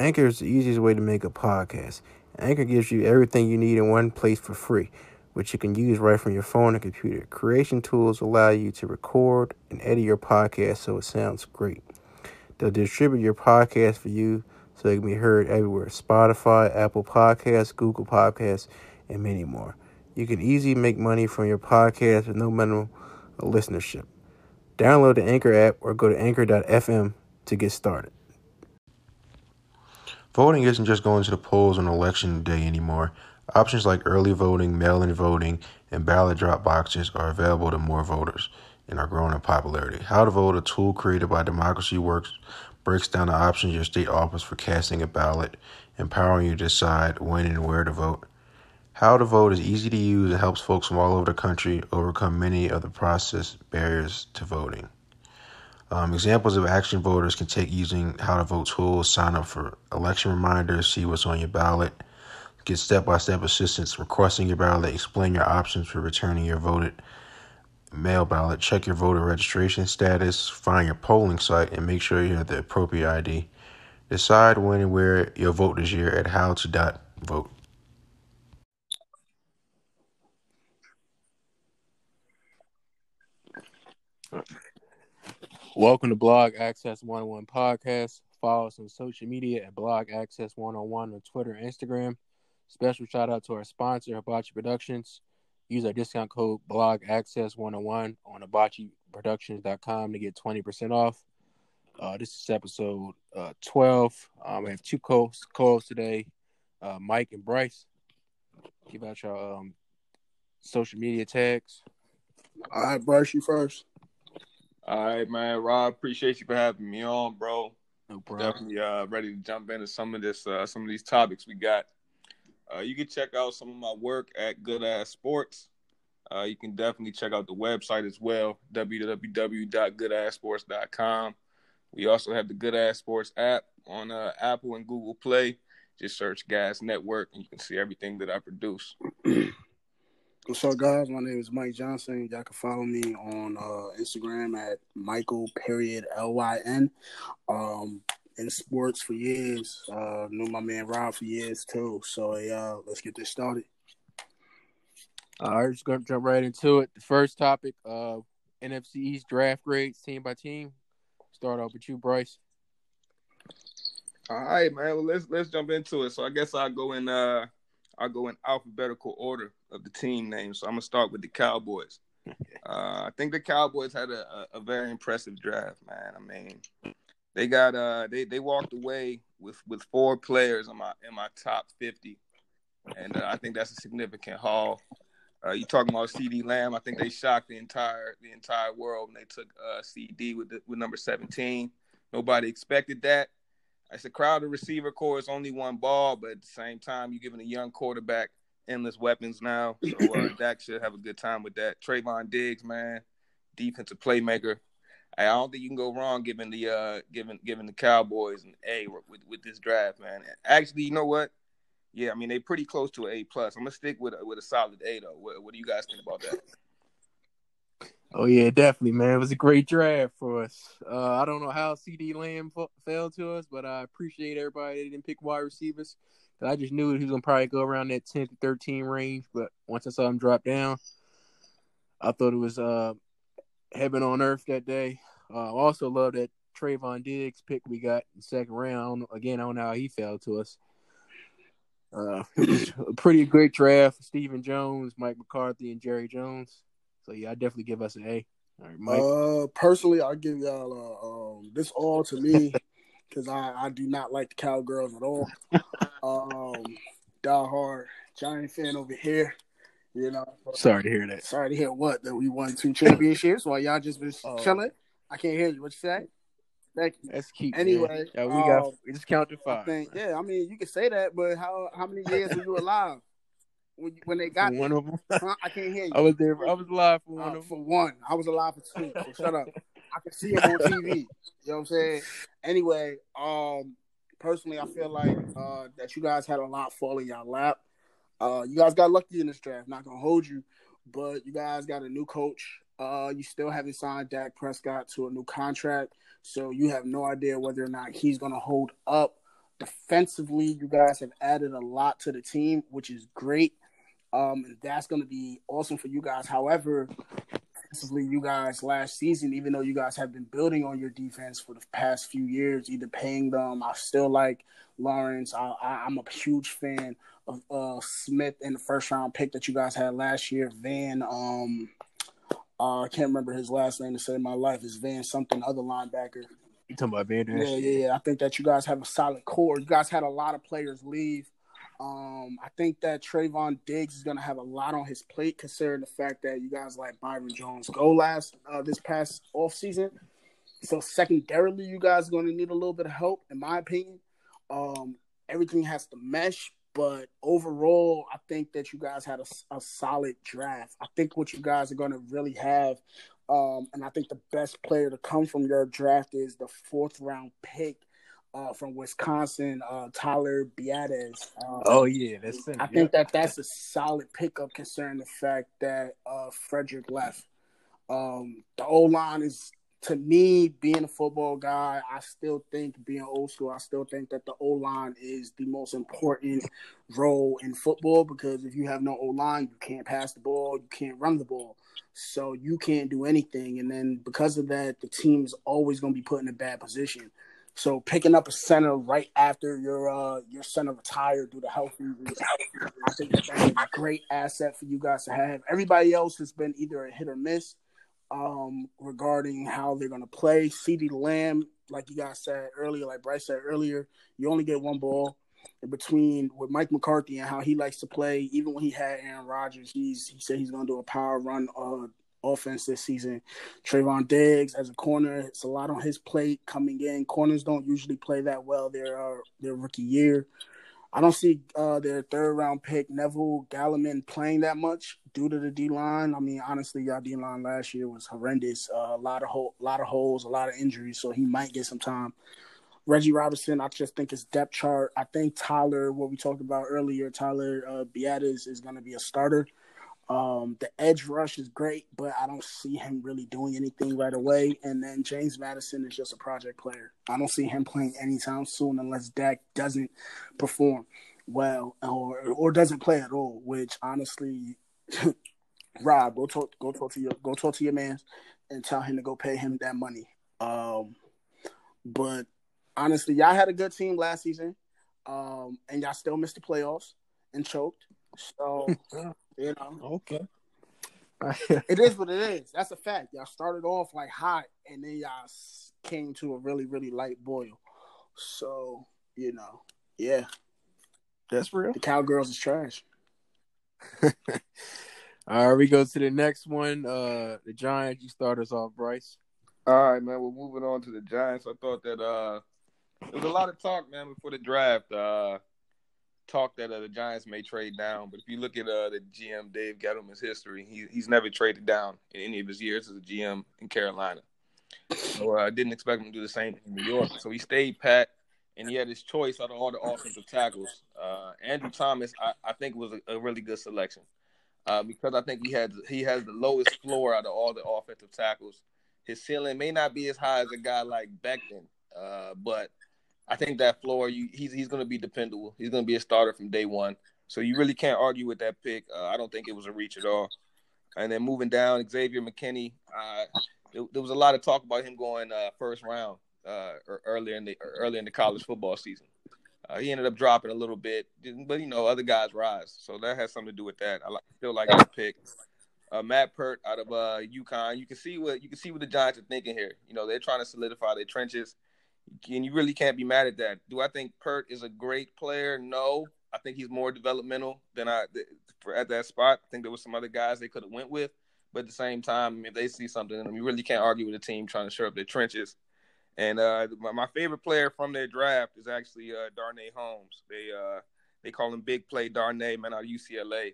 Anchor is the easiest way to make a podcast. Anchor gives you everything you need in one place for free, which you can use right from your phone and computer. Creation tools allow you to record and edit your podcast so it sounds great. They'll distribute your podcast for you so it can be heard everywhere Spotify, Apple Podcasts, Google Podcasts, and many more. You can easily make money from your podcast with no minimum listenership. Download the Anchor app or go to anchor.fm to get started. Voting isn't just going to the polls on election day anymore. Options like early voting, mail in voting, and ballot drop boxes are available to more voters and are growing in popularity. How to Vote, a tool created by Democracy Works, breaks down the options your state offers for casting a ballot, empowering you to decide when and where to vote. How to Vote is easy to use and helps folks from all over the country overcome many of the process barriers to voting. Um, examples of action voters can take using how to vote tools, sign up for election reminders, see what's on your ballot, get step by step assistance requesting your ballot, explain your options for returning your voted mail ballot, check your voter registration status, find your polling site, and make sure you have the appropriate ID. Decide when and where you'll vote this year at how to dot vote. Welcome to Blog Access 1on1 Podcast. Follow us on social media at Blog Access 1on1 on Twitter and Instagram. Special shout out to our sponsor, Hibachi Productions. Use our discount code Blog Access 1on1 on hibachiproductions.com to get 20% off. Uh, this is episode uh, 12. Um, I have two hosts today, uh, Mike and Bryce. Give out your um, social media tags. All right, Bryce, you first. All right, man. Rob, appreciate you for having me on, bro. No problem. Definitely uh, ready to jump into some of this, uh, some of these topics we got. Uh, you can check out some of my work at Good Ass Sports. Uh, you can definitely check out the website as well, www.goodassports.com. We also have the Good Ass Sports app on uh, Apple and Google Play. Just search Gas Network, and you can see everything that I produce. What's up, guys? My name is Mike Johnson. Y'all can follow me on uh, Instagram at Michael period L Y N. Um, in sports for years. Uh, knew my man Rob for years too. So yeah, let's get this started. All right, just gonna jump right into it. The first topic, uh, NFC East draft grades, team by team. Start off with you, Bryce. All right, man. Well, let's let's jump into it. So I guess I'll go in uh I'll go in alphabetical order of the team names. So I'm gonna start with the Cowboys. uh, I think the Cowboys had a, a, a very impressive draft, man. I mean, they got uh they they walked away with with four players in my in my top 50 and uh, i think that's a significant haul uh, you talking about CeeDee Lamb? I think they shocked the entire the entire world when they took uh, CeeDee with the, with number 17. Nobody expected that. It's a crowded receiver corps. It's only one ball, but at the same time, you're giving a young quarterback endless weapons now. So uh, Dak should have a good time with that. Trevon Diggs, man, defensive playmaker. I don't think you can go wrong giving the uh giving giving the Cowboys an A with with this draft, man. Actually, you know what? Yeah, I mean they're pretty close to an A plus. I'm gonna stick with with a solid A though. What, what do you guys think about that? Oh yeah, definitely, man. It was a great draft for us. Uh, I don't know how CeeDee Lamb f- fell to us, but I appreciate everybody that didn't pick wide receivers. I just knew he was gonna probably go around that 10 to 13 range. But once I saw him drop down, I thought it was uh, heaven on earth that day. Uh, also love that Trevon Diggs pick we got in second round. Again, I don't know how he fell to us. Uh, it was a pretty great draft. Stephen Jones, Mike McCarthy, and Jerry Jones. So yeah, I definitely give us an A. All right, Mike. Uh, personally, I give y'all uh, um, this all to me because I, I do not like the Cowgirls at all. um, die hard Giant fan over here. You know. Sorry to hear that. Sorry to hear what that we won two championships while y'all just been Oh. chilling. I can't hear you. What you say? Thank you. That's keep. Anyway, yeah, we got um, we just count I five. think, yeah, I mean, you can say that, but how how many years were you alive when when they got one of them. Huh? I can't hear you. I was there. I was live for one Uh, them. for one, I was alive for two. So shut up. I can see him on TV. You know what I'm saying? Anyway, um, personally, I feel like uh, that you guys had a lot fall in your lap. Uh, you guys got lucky in this draft. Not gonna hold you, but you guys got a new coach. Uh, you still haven't signed Dak Prescott to a new contract, so you have no idea whether or not he's gonna hold up defensively, you guys have added a lot to the team, which is great. Um, and that's going to be awesome for you guys. However, defensively, you guys last season, even though you guys have been building on your defense for the past few years, either paying them, I still like Lawrence. I, I, am a huge fan of uh, Smith in the first round pick that you guys had last year. Van, um, uh, I can't remember his last name to save my life. Is Van something other linebacker? You talking about Van? Yeah, yeah, yeah. I think that you guys have a solid core. You guys had a lot of players leave. Um, I think that Trevon Diggs is going to have a lot on his plate, considering the fact that you guys let Byron Jones go last uh, this past off season. So secondarily, you guys are going to need a little bit of help, in my opinion. Um, everything has to mesh, but overall, I think that you guys had a, a solid draft. I think what you guys are going to really have, um, and I think the best player to come from your draft is the fourth round pick uh, from Wisconsin, uh, Tyler Biadasz. Um, oh yeah, that's I think that that's a solid pickup considering the fact that uh, Frederick left. Um, the O line is to me, being a football guy, I still think being old school, I still think that the O line is the most important role in football because if you have no O line, you can't pass the ball, you can't run the ball. So you can't do anything. And then because of that, the team's always going to be put in a bad position. So picking up a center right after your uh your center retired due to health reasons, I think that's a great asset for you guys to have. Everybody else has been either a hit or miss um, regarding how they're going to play. CeeDee Lamb, like you guys said earlier, like Bryce said earlier, you only get one ball. In between with Mike McCarthy and how he likes to play, even when he had Aaron Rodgers, he's he said he's going to do a power run uh, offense this season. Trevon Diggs as a corner, it's a lot on his plate coming in. Corners don't usually play that well their uh, their rookie year. I don't see uh, their third round pick Neville Gallimore playing that much due to the D line. I mean, honestly, y'all D line last year was horrendous. Uh, a lot of ho- lot of holes, a lot of injuries, so he might get some time. Reggie Robinson, I just think his depth chart. I think Tyler, what we talked about earlier, Tyler uh, Biadasz is going to be a starter. Um, the edge rush is great, but I don't see him really doing anything right away. And then James Madison is just a project player. I don't see him playing anytime soon unless Dak doesn't perform well or or doesn't play at all. Which honestly, Rob, go talk go talk to your go talk to your man and tell him to go pay him that money. Um, but honestly, y'all had a good team last season, um, and y'all still missed the playoffs and choked. So You know. Okay. it is what it is. That's a fact. Y'all started off like hot, and then y'all came to a really, really light boil. So you know, yeah, that's real. The cowgirls is trash. All right, we go to the next one. Uh The Giants. You start us off, Bryce. All right, man. We're moving on to the Giants. I thought that uh there was a lot of talk, man, before the draft. Uh talk that uh, the Giants may trade down, but if you look at uh, the GM Dave Gettleman's history, he, he's never traded down in any of his years as a GM in Carolina. So uh, I didn't expect him to do the same in New York. So he stayed pat, and he had his choice out of all the offensive tackles. Uh, Andrew Thomas, I, I think, was a, a, really good selection uh, because I think he had he has the lowest floor out of all the offensive tackles. His ceiling may not be as high as a guy like Becton, uh, but I think that floor, you, he's he's going to be dependable. He's going to be a starter from day one. So you really can't argue with that pick. Uh, I don't think it was a reach at all. And then moving down, Xavier McKinney. Uh, there, there, was a lot of talk about him going uh, first round uh, earlier in the earlier in the college football season. Uh, he ended up dropping a little bit, but you know other guys rise, so that has something to do with that. I still like that pick. Uh, Matt Peart out of uh, UConn. You can see what you can see what the Giants are thinking here. You know they're trying to solidify their trenches and you really can't be mad at that. Do I think Peart is a great player? No, I think he's more developmental than I for at that spot. I think there were some other guys they could have went with, but at the same time, if they see something in them, you really can't argue with a team trying to shore up their trenches. And uh, my, my, favorite player from their draft is actually uh, Darnay Holmes. They uh, they call him Big Play Darnay, man, out of UCLA.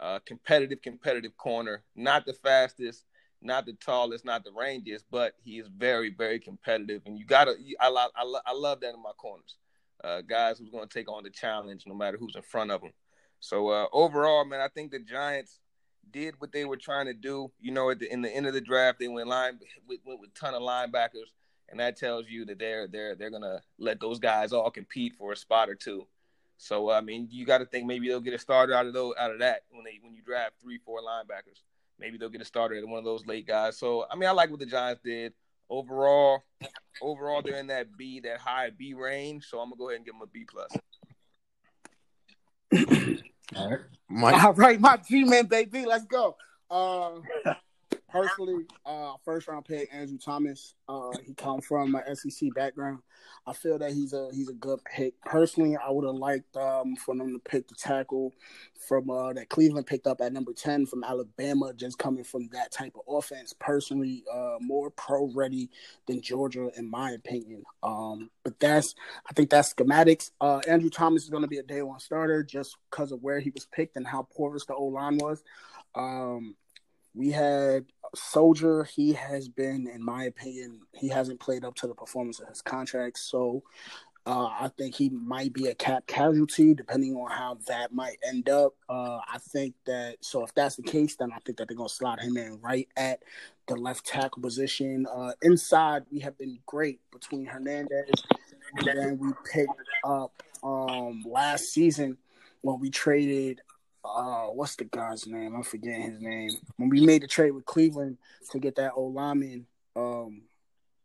Uh, competitive, competitive corner. Not the fastest, not the tallest, not the rangiest, but he is very, very competitive. And you gotta, I, I, I, I love that in my corners. Uh, guys who's to take on the challenge no matter who's in front of them. So uh, overall, man, I think the Giants did what they were trying to do. You know, at the in the end of the draft, they went line went, a ton of linebackers. and that tells you that they're they're they're gonna let those guys all compete for a spot or two. So I mean, you got to think maybe they'll get a starter out of those out of that when they when you draft three four linebackers. Maybe they'll get a starter at one of those late guys. So I mean, I like what the Giants did overall. Overall, they're in that B that high B range. So I'm gonna go ahead and give them a B plus. All right, Mike. All right, my G man, baby, let's go. Uh, personally, uh, first round pick Andrew Thomas. Uh, he comes from my SEC background. I feel that he's a he's a good pick. Personally, I would have liked um, for them to pick the tackle from uh, that Cleveland picked up at number ten from Alabama, just coming from that type of offense. Personally, uh, more pro ready than Georgia, in my opinion. Um, but that's I think that's schematics. Uh, Andrew Thomas is going to be a day one starter just because of where he was picked and how porous the O line was. Um, we had Solder. He has been, in my opinion, he hasn't played up to the performance of his contract. So uh, I think he might be a cap casualty, depending on how that might end up. Uh, I think that so if that's the case, then I think that they're gonna slot him in right at the left tackle position. Uh, inside, we have been great between Hernandez and then we picked up um, last season when we traded uh, what's the guy's name? I'm forgetting his name. When we made the trade with Cleveland to get that old lineman, um,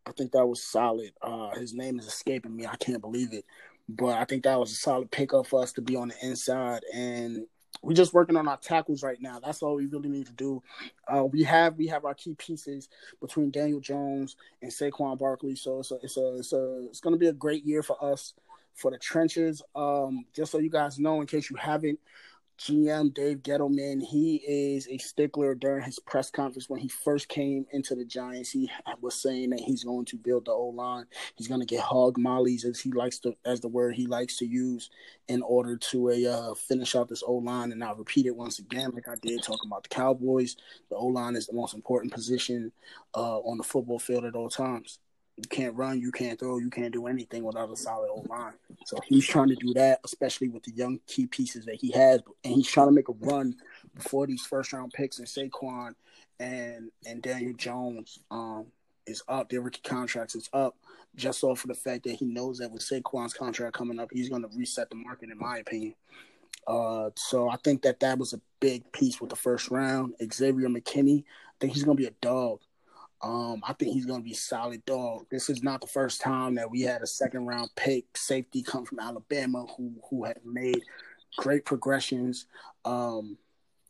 I think that was solid. Uh, his name is escaping me. I can't believe it, but I think that was a solid pickup for us to be on the inside, and we're just working on our tackles right now. That's all we really need to do. Uh, we have we have our key pieces between Daniel Jones and Saquon Barkley, so it's a, it's a, it's a, it's going to be a great year for us for the trenches. Um, just so you guys know, in case you haven't, GM Dave Gettleman, he is a stickler during his press conference when he first came into the Giants. He was saying that he's going to build the O line. He's going to get hog mollies, as he likes to, as the word he likes to use, in order to a uh, finish out this O line. And I'll repeat it once again, like I did talking about the Cowboys. The O line is the most important position uh, on the football field at all times you can't run, you can't throw, you can't do anything without a solid old line. So he's trying to do that, especially with the young key pieces that he has, and he's trying to make a run before these first round picks and Saquon and and Daniel Jones um is up. Their rookie contracts is up just off of the fact that he knows that with Saquon's contract coming up, he's going to reset the market, in my opinion. Uh, so I think that that was a big piece with the first round. Xavier McKinney, I think he's going to be a dog. Um, I think he's going to be solid dog. This is not the first time that we had a second round pick safety come from Alabama who who had made great progressions. Um,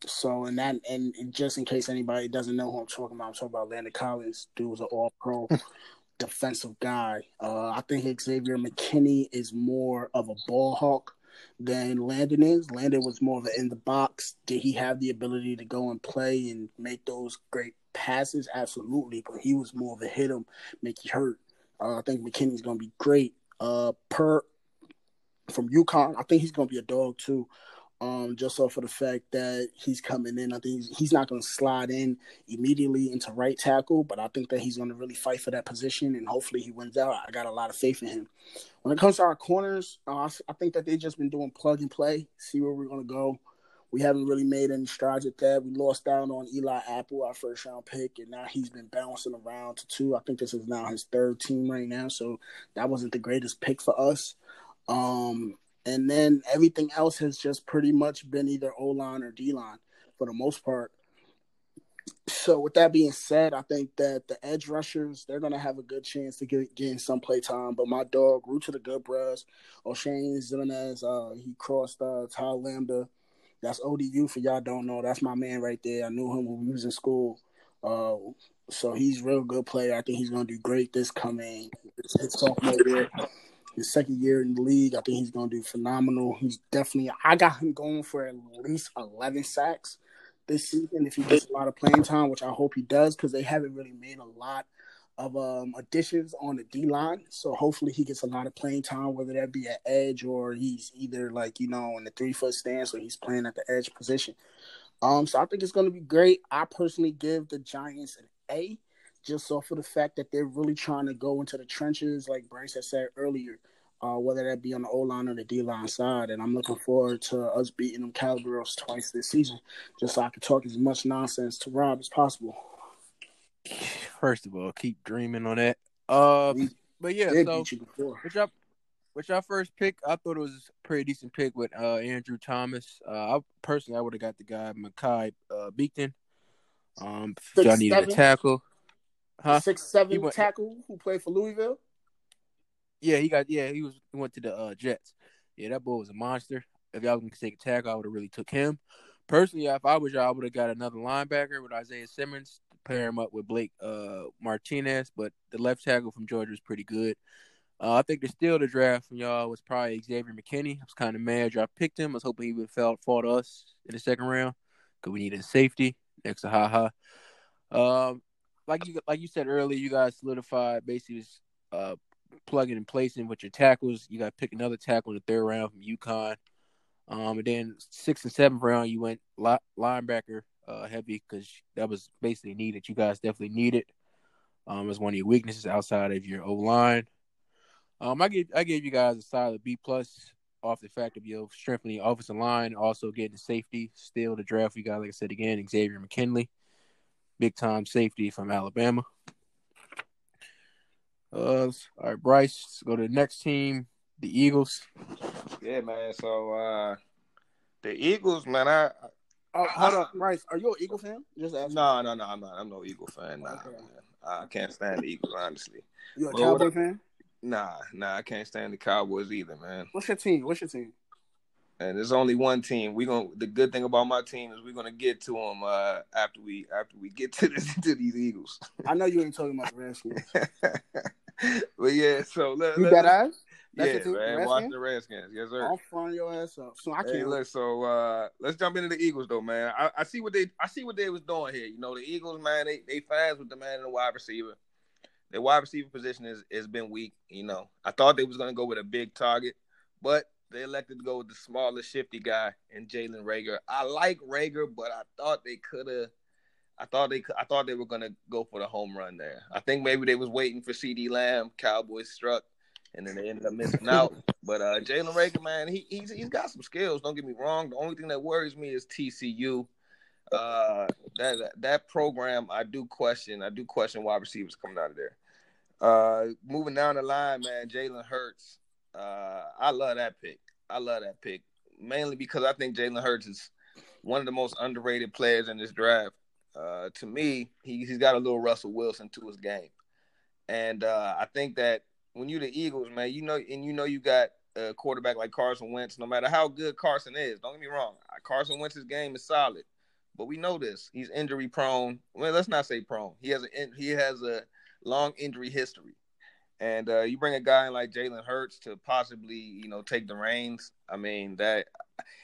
so and that and just in case anybody doesn't know who I'm talking about, I'm talking about Landon Collins. Dude was an All Pro defensive guy. Uh, I think Xavier McKinney is more of a ball hawk than Landon is. Landon was more of an in the box. Did he have the ability to go and play and make those great passes, absolutely, but he was more of a hit him, make you hurt. Uh, I think McKinney's going to be great. Uh, per from UConn, I think he's going to be a dog too. Um, just off of the fact that he's coming in, I think he's, he's not going to slide in immediately into right tackle, but I think that he's going to really fight for that position, and hopefully he wins out. I got a lot of faith in him. When it comes to our corners, uh, I think that they've just been doing plug and play, see where we're going to go we haven't really made any strides at that. We lost out on Eli Apple, our first round pick, and now he's been bouncing around to two. I think this is now his third team right now, so that wasn't the greatest pick for us. Um, and then everything else has just pretty much been either O line or D line for the most part. So with that being said, I think that the edge rushers they're gonna have a good chance to get getting some play time. But my dog, root to the good bros, Oshane Ximines, uh, he crossed uh, Ty Lambda that's ODU for y'all don't know. That's my man right there. I knew him when we was in school. Uh, so he's real good player. I think he's gonna do great this coming sophomore year. His second year in the league, I think he's gonna do phenomenal. He's definitely I got him going for at least eleven sacks this season if he gets a lot of playing time, which I hope he does, because they haven't really made a lot of um, additions on the D line. So hopefully he gets a lot of playing time, whether that be at edge or he's either like you know in the three foot stance or he's playing at the edge position. Um, so I think it's going to be great. I personally give the Giants an A, just off of the fact that they're really trying to go into the trenches, like Bryce had said earlier. Uh, whether that be on the O line or the D line side, and I'm looking forward to us beating them Cowgirls twice this season, just so I can talk as much nonsense to Rob as possible first of all, keep dreaming on that. Uh, We but yeah, so which y'all, which y'all first pick, I thought it was a pretty decent pick with uh Andrew Thomas. Uh, I personally I would have got the guy Mekhi uh, Becton. Um, y'all needed a tackle, huh? Six seven went- tackle who played for Louisville. Yeah, he got yeah he was he went to the uh, Jets. Yeah, that boy was a monster. If y'all can take a tackle, I would have really took him. Personally, if I was y'all, I would have got another linebacker with Isaiah Simmons to pair him up with Blake uh, Martinez. But the left tackle from Georgia was pretty good. Uh, I think the steal the draft from y'all was probably Xavier McKinney. I was kind of mad y'all picked him. I was hoping he would have fell fought us in the second round because we needed safety next to Ha Ha. Um, like you like you said earlier, you guys solidified basically just, uh plugging and placing with your tackles. You got to pick another tackle in the third round from UConn. Um, and then sixth and seventh round, you went li- linebacker uh, heavy because that was basically needed. You guys definitely needed. Um, as one of your weaknesses outside of your O line. Um, I gave I gave you guys a solid B plus off the fact of your strengthening your offensive line, also getting safety. Still the draft we got, like I said again, Xavier McKinley, big time safety from Alabama. Uh, all right, Bryce, let's go to the next team, the Eagles. Yeah, man. So uh the Eagles, man, I Oh, hold up, Bryce. Are you an Eagle fan? Just ask. no, no, no, I'm not. I'm no Eagle fan. Nah, Okay. man. I can't stand the Eagles, honestly. You a Well, Cowboy what- fan? Nah, nah, I can't stand the Cowboys either, man. What's your team? What's your team? And there's only one team. We going to the good thing about my team is we're gonna get to them uh, after we after we get to this, to these Eagles. I know you ain't talking about the Redskins. but yeah, so let, You let- got eyes? That's yeah, man, Redskins? watch the Redskins. Yes, sir. I'll front your ass up. So I can't. look, so uh, let's jump into the Eagles though, man. I, I see what they I see what they was doing here. You know, the Eagles, man, they they fast with the man and the wide receiver. Their wide receiver position is has been weak. You know, I thought they was gonna go with a big target, but they elected to go with the smaller, shifty guy and Jalen Reagor. I like Reagor, but I thought they could have. I thought they I thought they were gonna go for the home run there. I think maybe they was waiting for CeeDee Lamb. Cowboys struck, and then they ended up missing out. But uh, Jalen Reagor, man, he, he's he's got some skills. Don't get me wrong. The only thing that worries me is TCU. Uh, that that program, I do question. I do question wide receivers coming out of there. Uh, moving down the line, man, Jalen Hurts. Uh, I love that pick. I love that pick mainly because I think Jalen Hurts is one of the most underrated players in this draft. Uh, to me, he, he's got a little Russell Wilson to his game, and uh, I think that when you're the Eagles, man, you know, and you know you got a quarterback like Carson Wentz. No matter how good Carson is, don't get me wrong, Carson Wentz's game is solid, but we know this. He's injury prone. Well, let's not say prone. He has a he has a long injury history. And uh, you bring a guy like Jalen Hurts to possibly, you know, take the reins. I mean, that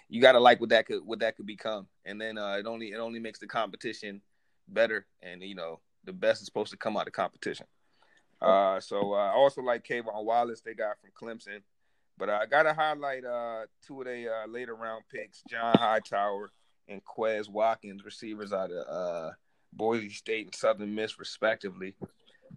you got to like what that could what that could become. And then uh, it only it only makes the competition better. And you know, the best is supposed to come out of competition. Uh, so uh, I also like K'Von Wallace. They got from Clemson. But I got to highlight uh, two of the uh, later round picks, John Hightower and Quez Watkins, receivers out of uh, Boise State and Southern Miss, respectively.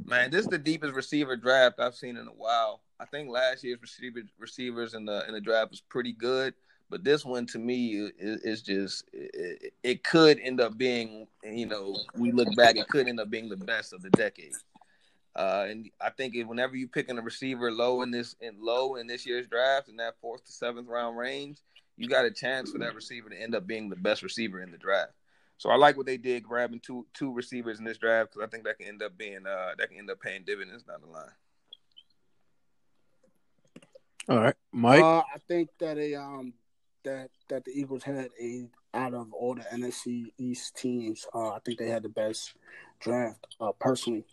Man, this is the deepest receiver draft I've seen in a while. I think last year's receiver receivers in the in the draft was pretty good, but this one to me is, is just it, it could end up being you know we look back it could end up being the best of the decade. Uh, and I think whenever you picking a receiver low in this in low in this year's draft in that fourth to seventh round range, you got a chance for that receiver to end up being the best receiver in the draft. So I like what they did grabbing two two receivers in this draft because I think that can end up being uh that can end up paying dividends down the line. All right, Mike. Uh, I think that a um that that the Eagles had a out of all the NFC East teams, uh, I think they had the best draft. Uh, personally,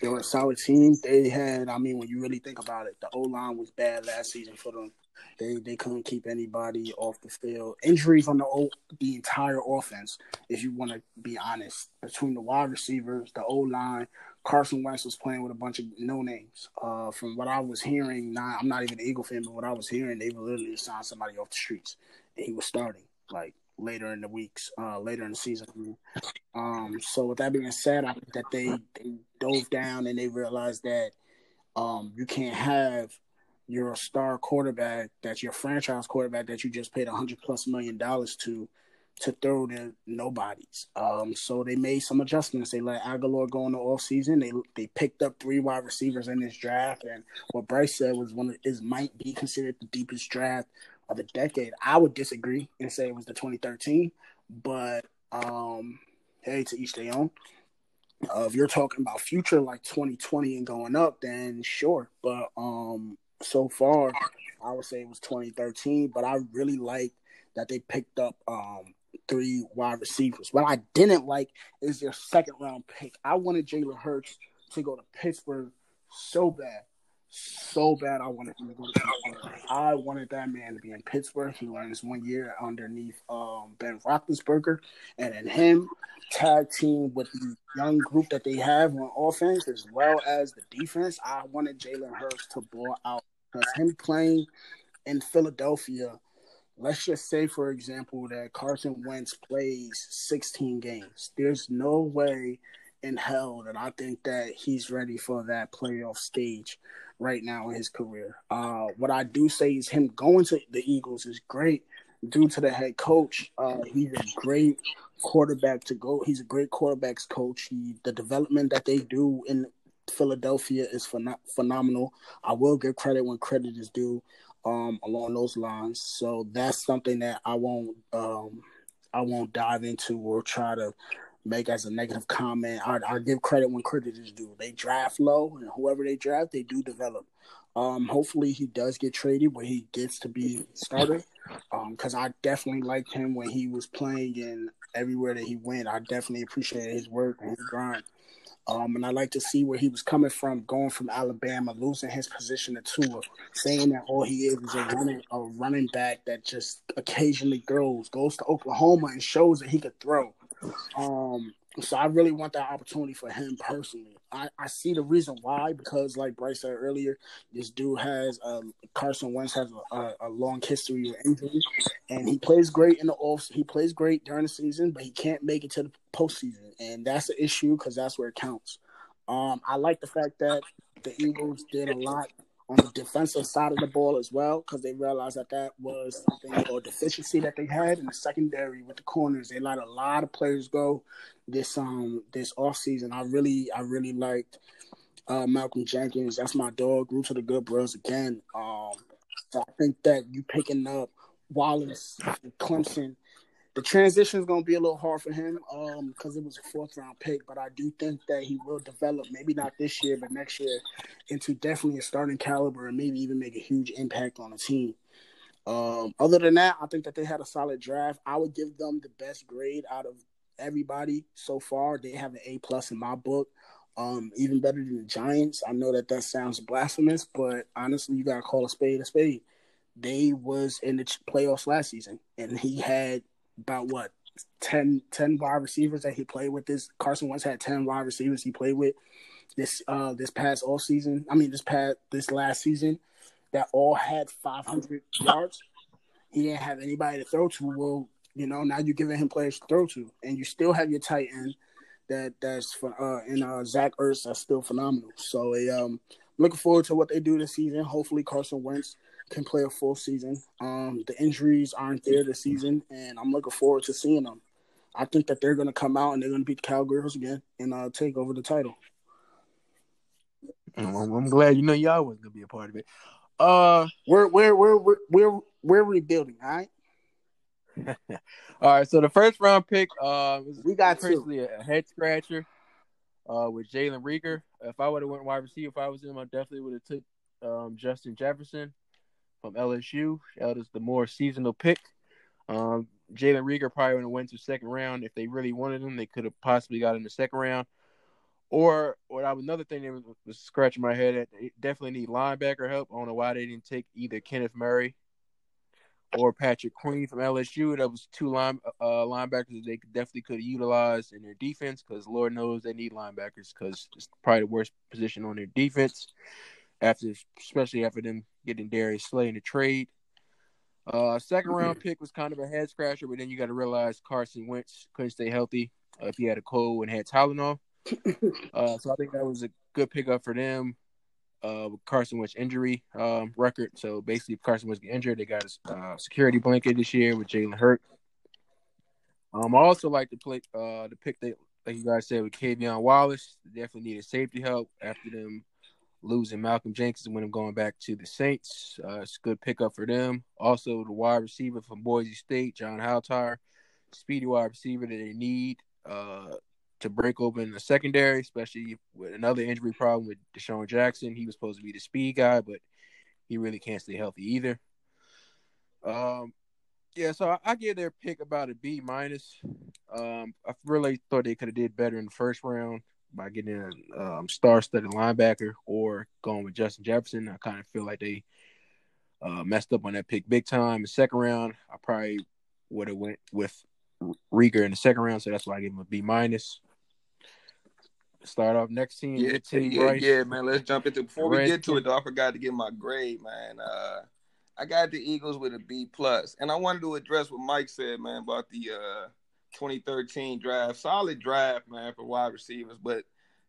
they were a solid team. They had, I mean, when you really think about it, the O line was bad last season for them. They they couldn't keep anybody off the field. Injuries on the the entire offense. If you want to be honest, between the wide receivers, the O line, Carson Wentz was playing with a bunch of no names. Uh, from what I was hearing, not, I'm not even an Eagle fan, but what I was hearing, they were literally signed somebody off the streets, and he was starting like later in the weeks, uh, later in the season. Um, so with that being said, I think that they they dove down and they realized that um, you can't have your star quarterback, that's your franchise quarterback that you just paid a hundred plus million dollars to, to throw to nobodies. Um, so they made some adjustments. They let Agholor go in the off season. They they picked up three wide receivers in this draft, and what Bryce said was one of is might be considered the deepest draft of the decade. I would disagree and say it was the 2013, but um, hey, to each their own. Uh, if you're talking about future like 2020 and going up, then sure. But um, so far, I would say it was 2013. But I really like that they picked up um, three wide receivers. What I didn't like is their second round pick. I wanted Jalen Hurts to go to Pittsburgh so bad. So bad I wanted him to go to Pittsburgh. I wanted that man to be in Pittsburgh. He learns one year underneath um, Ben Roethlisberger. And then him tag team with the young group that they have on offense as well as the defense. I wanted Jalen Hurts to ball out because him playing in Philadelphia – let's just say, for example, that Carson Wentz plays 16 games. There's no way in hell that I think that he's ready for that playoff stage right now in his career. Uh, what I do say is him going to the Eagles is great due to the head coach. Uh, he's a great quarterback to go. He's a great quarterbacks coach. He, the development that they do in Philadelphia is phen- phenomenal. I will give credit when credit is due um, along those lines. So that's something that I won't um, I won't dive into or try to make as a negative comment. I, I give credit when credit is due. They draft low, and whoever they draft, they do develop. Um, hopefully, he does get traded when he gets to be starter. Because um, I definitely liked him when he was playing and everywhere that he went. I definitely appreciated his work and his grind. Um, and I like to see where he was coming from, going from Alabama, losing his position to Tua, saying that all he is is a running a running back that just occasionally grows, goes to Oklahoma and shows that he could throw. Um, so I really want that opportunity for him personally. I, I see the reason why because, like Bryce said earlier, this dude has um, Carson Wentz has a, a, a, long history of injuries, and he plays great in the off. He plays great during the season, but he can't make it to the postseason, and that's an issue because that's where it counts. Um, I like the fact that the Eagles did a lot on the defensive side of the ball as well because they realized that that was something or deficiency that they had in the secondary with the corners. They let a lot of players go this um this off season. I really I really liked uh, Malcolm Jenkins. That's my dog. Roots of the Good Bros again. Um, so I think that you picking up Wallace, and Clemson the transition is going to be a little hard for him um because it was a fourth round pick but i do think that he will develop maybe not this year but next year into definitely a starting caliber and maybe even make a huge impact on the team. Um other than that i think that they had a solid draft. I would give them the best grade out of everybody so far. They have an a plus in my book um even better than the giants. I know that that sounds blasphemous but honestly you gotta call a spade a spade. They was in the playoffs last season and he had about what 10, 10 wide receivers that he played with. This Carson Wentz had ten wide receivers he played with this uh this past all season. I mean this past this last season that all had five hundred yards. He didn't have anybody to throw to. Well, you know now you're giving him players to throw to, and you still have your tight end that that's for uh and uh Zach Ertz that's still phenomenal. So a um looking forward to what they do this season. Hopefully Carson Wentz can play a full season. Um, the injuries aren't there this season, and I'm looking forward to seeing them. I think that they're going to come out and they're going to beat the Cowgirls again and uh, take over the title. I'm glad you know y'all wasn't going to be a part of it. Uh, we're we're we're we're we're, we're rebuilding. All right. all right. So the first round pick, uh, we got personally a head scratcher. Uh, with Jalen Reagor. If I would have went wide receiver, if I was him, I definitely would have took um, Justin Jefferson from LSU. That is the more seasonal pick. Um, Jalen Reagor probably would have went to second round if they really wanted him. They could have possibly got in the second round. Or, or another thing that was, was scratching my head at, they definitely need linebacker help. I don't know why they didn't take either Kenneth Murray or Patrick Queen from LSU. That was two line uh, linebackers they definitely could have utilized in their defense because Lord knows they need linebackers because it's probably the worst position on their defense after, especially after them getting Darius Slay in the trade. Uh, second round pick was kind of a head scratcher, but then you got to realize Carson Wentz couldn't stay healthy uh, if he had a cold and had Tylenol. Uh, so I think that was a good pickup for them. Uh, with Carson Wentz injury um, record. So basically, if Carson Wentz get injured, they got a uh, security blanket this year with Jalen Hurts. Um, I also like to play uh the pick that like you guys said with K'Von Wallace. They definitely needed safety help after them losing Malcolm Jenkins when I'm going back to the Saints. Uh, it's a good pickup for them. Also, the wide receiver from Boise State, John Hightower, speedy wide receiver that they need uh, to break open the secondary, especially with another injury problem with DeSean Jackson. He was supposed to be the speed guy, but he really can't stay healthy either. Um, yeah, so I, I give their pick about a B minus. Um, I really thought they could have did better in the first round by getting a um, star-studded linebacker or going with Justin Jefferson. I kind of feel like they uh, messed up on that pick big time. In the second round, I probably would have went with Reagor in the second round, so that's why I gave him a B minus. Start off next team. Yeah, team, yeah, Bryce. yeah, man. Let's jump into before we get to it though. I forgot to give my grade, man. Uh, I got the Eagles with a B plus, and I wanted to address what Mike said, man, about the uh 2013 draft. Solid draft, man, for wide receivers. But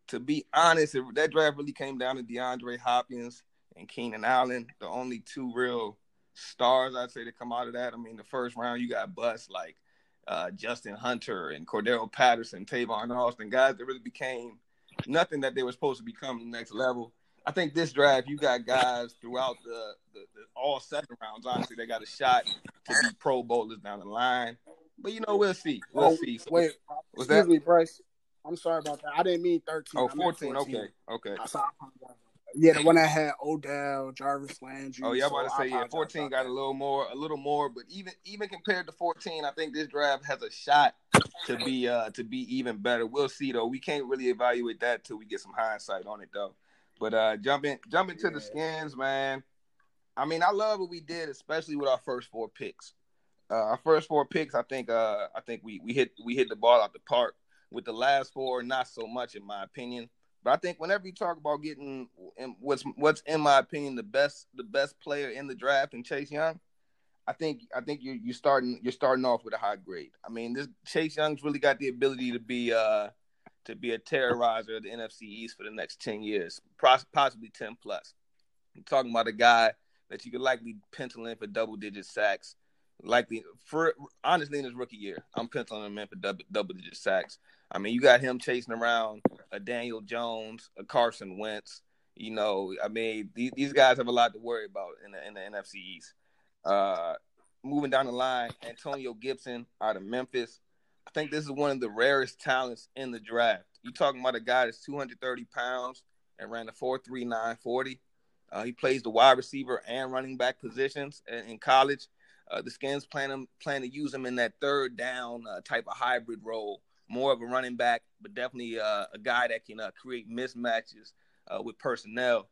to be honest, that draft really came down to DeAndre Hopkins and Keenan Allen, the only two real stars I'd say to come out of that. I mean, the first round you got busts like uh, Justin Hunter and Cordarrelle Patterson, Tavon Austin, guys that really became nothing that they were supposed to become the next level. I think this draft, you got guys throughout the, the, the all seven rounds. Honestly, they got a shot to be Pro Bowlers down the line. But you know, we'll see. We'll Oh, see. Wait, was excuse that? me, Bryce. I'm sorry about that. I didn't mean 13. Oh, I meant 14. Okay, okay. I saw- Yeah, the one that had Odell, Jarvis Landry. Oh yeah, I'm so about to say yeah. 14 got a little more, a little more, but even even compared to 14, I think this draft has a shot to be uh to be even better. We'll see though. We can't really evaluate that till we get some hindsight on it though. But uh jumping jumping to the skins, man. I mean, I love what we did, especially with our first four picks. Uh, our first four picks, I think, uh, I think we we hit we hit the ball out the park. With the last four, not so much, in my opinion. But I think whenever you talk about getting what's what's in my opinion the best the best player in the draft in Chase Young, I think I think you're you starting you're starting off with a high grade. I mean, this Chase Young's really got the ability to be uh to be a terrorizer of the NFC East for the next ten years, possibly ten plus. I'm talking about a guy that you could likely pencil in for double digit sacks. Likely for honestly in his rookie year, I'm penciling him in for double double digit sacks. I mean, you got him chasing around a Daniel Jones, a Carson Wentz. You know, I mean, these, these guys have a lot to worry about in the in the NFC East. Uh, moving down the line, Antonio Gibson out of Memphis. I think this is one of the rarest talents in the draft. You talking about a guy that's 230 pounds and ran a 4.39 40. Uh, he plays the wide receiver and running back positions in, in college. Uh, the Skins plan him plan to use him in that third down uh, type of hybrid role, more of a running back, but definitely uh, a guy that can uh, create mismatches uh, with personnel.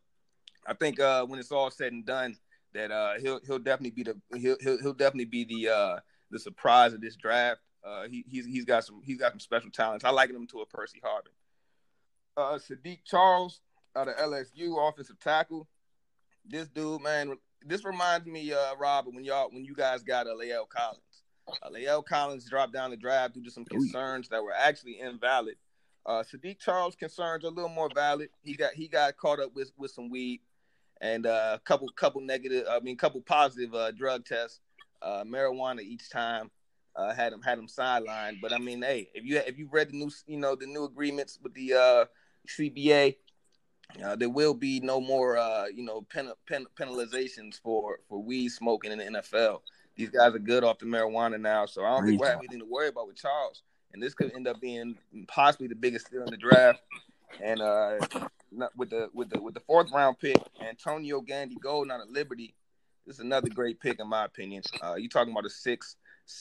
I think uh, when it's all said and done, that he'll he'll definitely be the he'll he'll, he'll definitely be the the surprise of this draft. He, he's he's got some he's got some special talents. I liken him to a Percy Harvin. Uh, Saahdiq Charles out of LSU, offensive tackle. This dude, man, this reminds me, uh, Rob, when y'all when you guys got a La'el Collins. Uh, La'el Collins dropped down the draft due to some concerns that were actually invalid. Uh, Saahdiq Charles' concerns are a little more valid. He got he got caught up with with some weed and uh, a couple couple negative, I mean, couple positive uh, drug tests, uh, marijuana each time. Uh, had him had him sidelined, but I mean, hey, if you if you read the new you know the new agreements with the uh, CBA, uh, there will be no more uh, you know pen, pen, penalizations for for weed smoking in the NFL. These guys are good off the marijuana now, so I don't think we have anything to worry about with Charles. And this could end up being possibly the biggest steal in the draft. And uh, not- with the with the with the fourth round pick, Antonio Gandy Golden out of Liberty. This is another great pick in my opinion. Uh, you talking about a six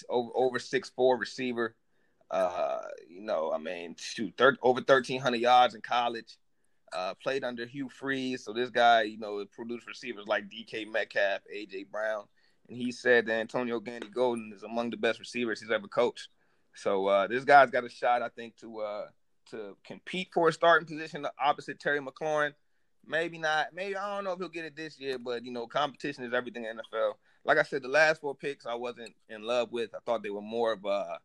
over over six four receiver. Uh, you know, I mean, shoot, thir- over thirteen hundred yards in college. Uh, played under Hugh Freeze, so this guy, you know, produced receivers like DK Metcalf, AJ Brown, and he said that Antonio Gandy Golden is among the best receivers he's ever coached. So uh, this guy's got a shot, I think, to uh, to compete for a starting position opposite Terry McLaurin. Maybe not. Maybe I don't know if he'll get it this year, but you know, competition is everything in NFL. Like I said, the last four picks I wasn't in love with. I thought they were more of uh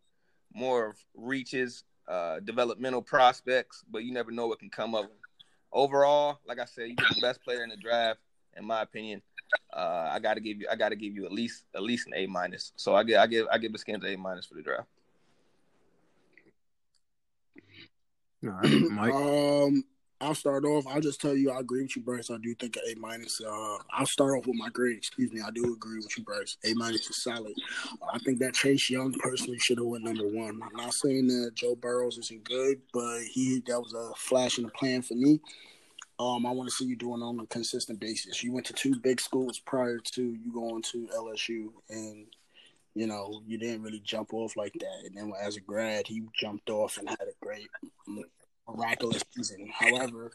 more of reaches, uh, developmental prospects, but you never know what can come them overall, like I said, you are the best player in the draft, in my opinion. Uh, I gotta give you, I gotta give you at least, at least an A minus. So I get, I give, I give Biskins an A minus for the draft. All right, Mike. Um, I'll start off. I'll just tell you, I agree with you, Bryce. I do think A minus. Uh, I'll start off with my grade. Excuse me. I do agree with you, Bryce. A minus is solid. I think that Chase Young personally should have went number one. I'm not saying that Joe Burrows isn't good, but he that was a flash in the plan for me. Um, I want to see you doing on a consistent basis. You went to two big schools prior to you going to LSU, and you know you didn't really jump off like that. And then as a grad, he jumped off and had a great, miraculous season. However,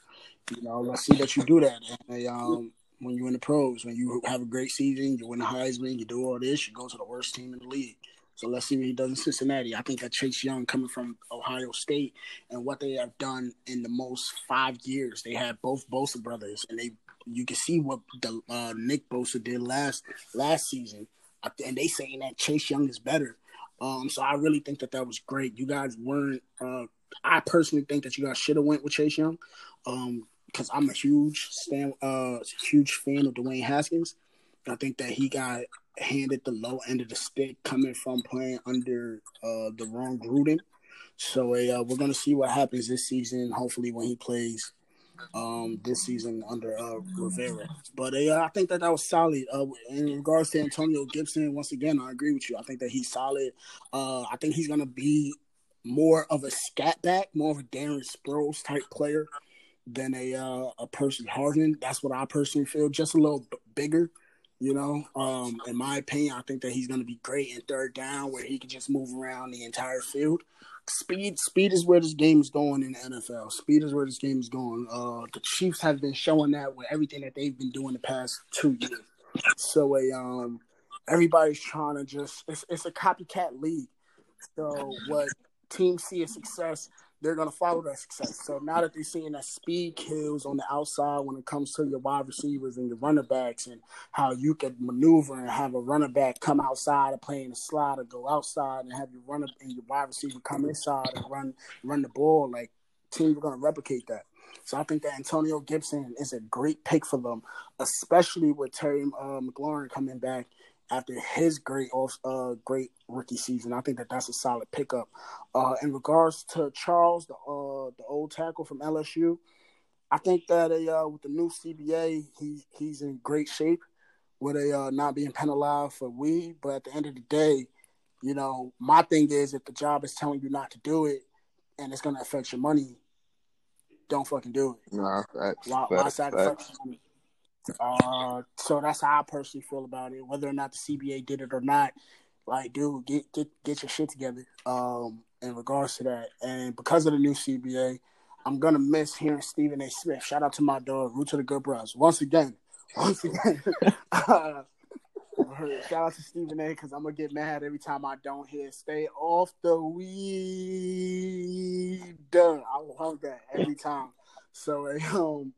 you know, let's see that you do that. And um, when you're in the pros, when you have a great season, you win the Heisman, you do all this, you go to the worst team in the league. So let's see what he does in Cincinnati. I think that Chase Young coming from Ohio State and what they have done in the most five years. They had both Bosa brothers, and they you can see what the uh, Nick Bosa did last last season, and they saying that Chase Young is better. Um, so I really think that that was great. You guys weren't. Uh, I personally think that you guys should have went with Chase Young, because um, I'm a huge fan, uh, huge fan of Dwayne Haskins. I think that he got handed the low end of the stick coming from playing under uh, the wrong Gruden. So uh, we're gonna see what happens this season. Hopefully, when he plays um, this season under uh, Rivera. But uh, I think that that was solid. Uh, in regards to Antonio Gibson, once again, I agree with you. I think that he's solid. Uh, I think he's gonna be more of a scat back, more of a Darren Sproles type player than a uh, a Percy Harvin. That's what I personally feel. Just a little b- bigger. You know, um, in my opinion, I think that he's going to be great in third down, where he can just move around the entire field. Speed, speed is where this game is going in the NFL. Speed is where this game is going. Uh, the Chiefs have been showing that with everything that they've been doing the past two years. So, a um, everybody's trying to just it's, it's a copycat league. So, what teams see as success, they're going to follow that success. So now that they're seeing that speed kills on the outside when it comes to your wide receivers and your running backs and how you can maneuver and have a running back come outside and play in the slot or go outside and have your runner and your wide receiver come inside and run run the ball, like teams are going to replicate that. So I think that Antonio Gibson is a great pick for them, especially with Terry uh, McLaurin coming back after his great off uh great rookie season. I think that that's a solid pickup. Uh, in regards to Charles, the uh the old tackle from LSU, I think that a uh, with the new CBA, he he's in great shape with a uh, not being penalized for weed. But at the end of the day, you know, my thing is if the job is telling you not to do it and it's gonna affect your money, don't fucking do it. Nah, facts, Why, why sacrifice money? Uh, so that's how I personally feel about it. Whether or not the CBA did it or not, like, dude, get get get your shit together. Um, in regards to that, and because of the new CBA, I'm gonna miss hearing Stephen A. Smith. Shout out to my dog, Root to the Good Bros. Once again, once again. uh, shout out to Stephen A. Because I'm gonna get mad every time I don't hear "Stay off the weed." I love that every time. So, um,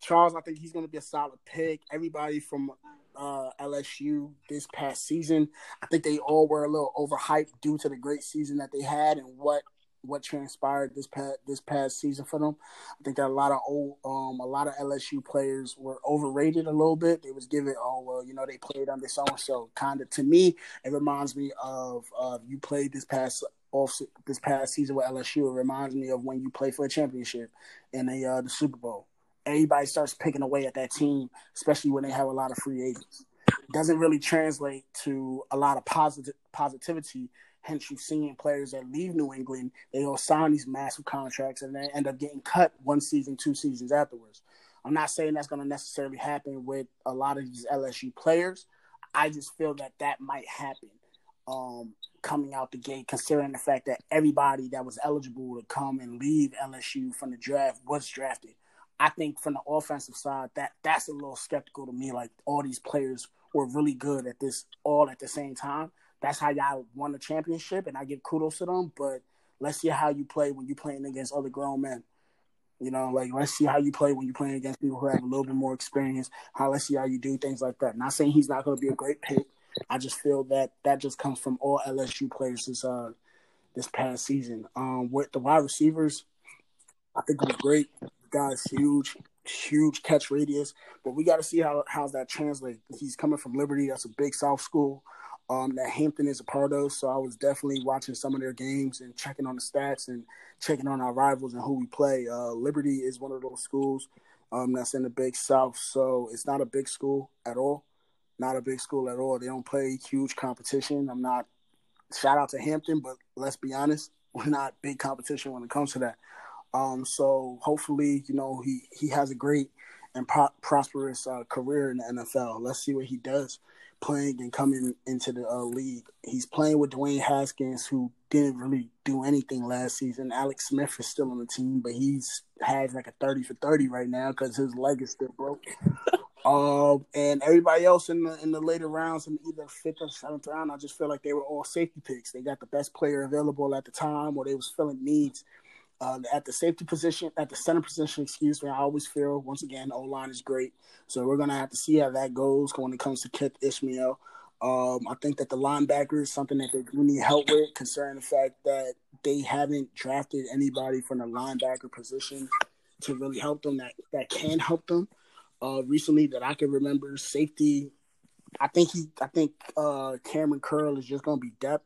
Charles, I think he's going to be a solid pick. Everybody from uh, LSU this past season, I think they all were a little overhyped due to the great season that they had and what what transpired this past this past season for them. I think that a lot of old um a lot of LSU players were overrated a little bit. They was given oh well you know they played under so and so kind of to me it reminds me of uh you played this past off this past season with LSU. It reminds me of when you play for a championship in a uh, the Super Bowl everybody starts picking away at that team, especially when they have a lot of free agents. It doesn't really translate to a lot of positive positivity. Hence, you've seen players that leave New England, they all sign these massive contracts and they end up getting cut one season, two seasons afterwards. I'm not saying that's going to necessarily happen with a lot of these LSU players. I just feel that that might happen um, coming out the gate, considering the fact that everybody that was eligible to come and leave LSU from the draft was drafted. I think from the offensive side, that that's a little skeptical to me. Like all these players were really good at this all at the same time. That's how y'all won the championship, and I give kudos to them. But let's see how you play when you're playing against other grown men. You know, like let's see how you play when you're playing against people who have a little bit more experience. How let's see how you do things like that. Not saying he's not going to be a great pick. I just feel that that just comes from all LSU players this uh this past season. Um, with the wide receivers, I think it was great guy's huge, huge catch radius. But we got to see how how's that translate. He's coming from Liberty. That's a big South school. um, that Hampton is a part of. So I was definitely watching some of their games and checking on the stats and checking on our rivals and who we play. Uh, Liberty is one of those schools um, that's in the Big South, so it's not a big school at all. Not a big school at all. They don't play huge competition. I'm not. Shout out to Hampton, but let's be honest, we're not big competition when it comes to that. Um, so hopefully, you know, he he has a great and pro- prosperous uh, career in the NFL. Let's see what he does playing and coming into the uh, league. He's playing with Dwayne Haskins, who didn't really do anything last season. Alex Smith is still on the team, but he's has like a thirty for thirty right now because his leg is still broken. um, and everybody else in the in the later rounds, in either fifth or seventh round, I just feel like they were all safety picks. They got the best player available at the time, or they was filling needs uh, at the safety position, at the center position, excuse me, I always feel once again O line is great. So we're gonna have to see how that goes when it comes to Keith Ismael. Um, I think that the linebacker is something that they need help with, concerning the fact that they haven't drafted anybody from the linebacker position to really help them that that can help them. Uh, recently, that I can remember, safety. I think he, I think uh, Kamren Curl is just gonna be depth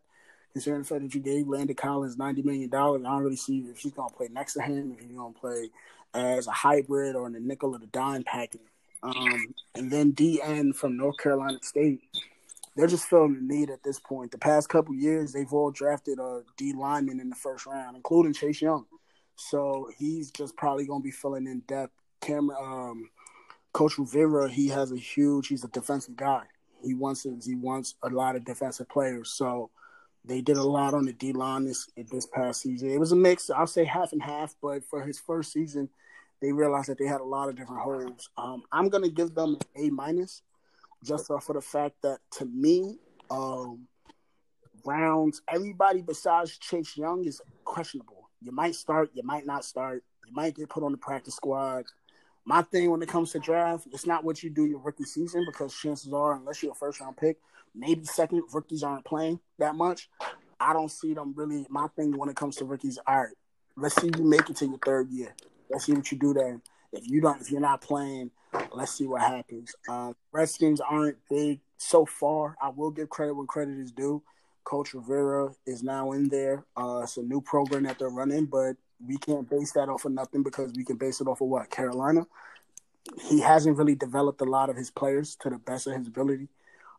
considering the fact that you gave Landon Collins ninety million dollars, I don't really see if he's gonna play next to him, if he's gonna play as a hybrid or in the nickel or the dime package. Um, and then DN from North Carolina State, they're just feeling the need at this point. The past couple years, they've all drafted a D lineman in the first round, including Chase Young. So he's just probably gonna be filling in depth. Cameron, um, Coach Rivera, he has a huge. He's a defensive guy. He wants he wants a lot of defensive players. So they did a lot on the D line this this past season. It was a mix. I'll say half and half, but for his first season, they realized that they had a lot of different holes. Um, I'm gonna give them A minus, just for the fact that to me, um, Browns, everybody besides Chase Young is questionable. You might start, you might not start, you might get put on the practice squad. My thing when it comes to draft, it's not what you do your rookie season because chances are, unless you're a first round pick, maybe second, rookies aren't playing that much. I don't see them really. My thing when it comes to rookies, all right, let's see you make it to your third year. Let's see what you do then. If you don't, if you're not playing, let's see what happens. Um, Redskins aren't big so far. I will give credit when credit is due. Coach Rivera is now in there. Uh, it's a new program that they're running, but we can't base that off of nothing because we can base it off of what Carolina. He hasn't really developed a lot of his players to the best of his ability.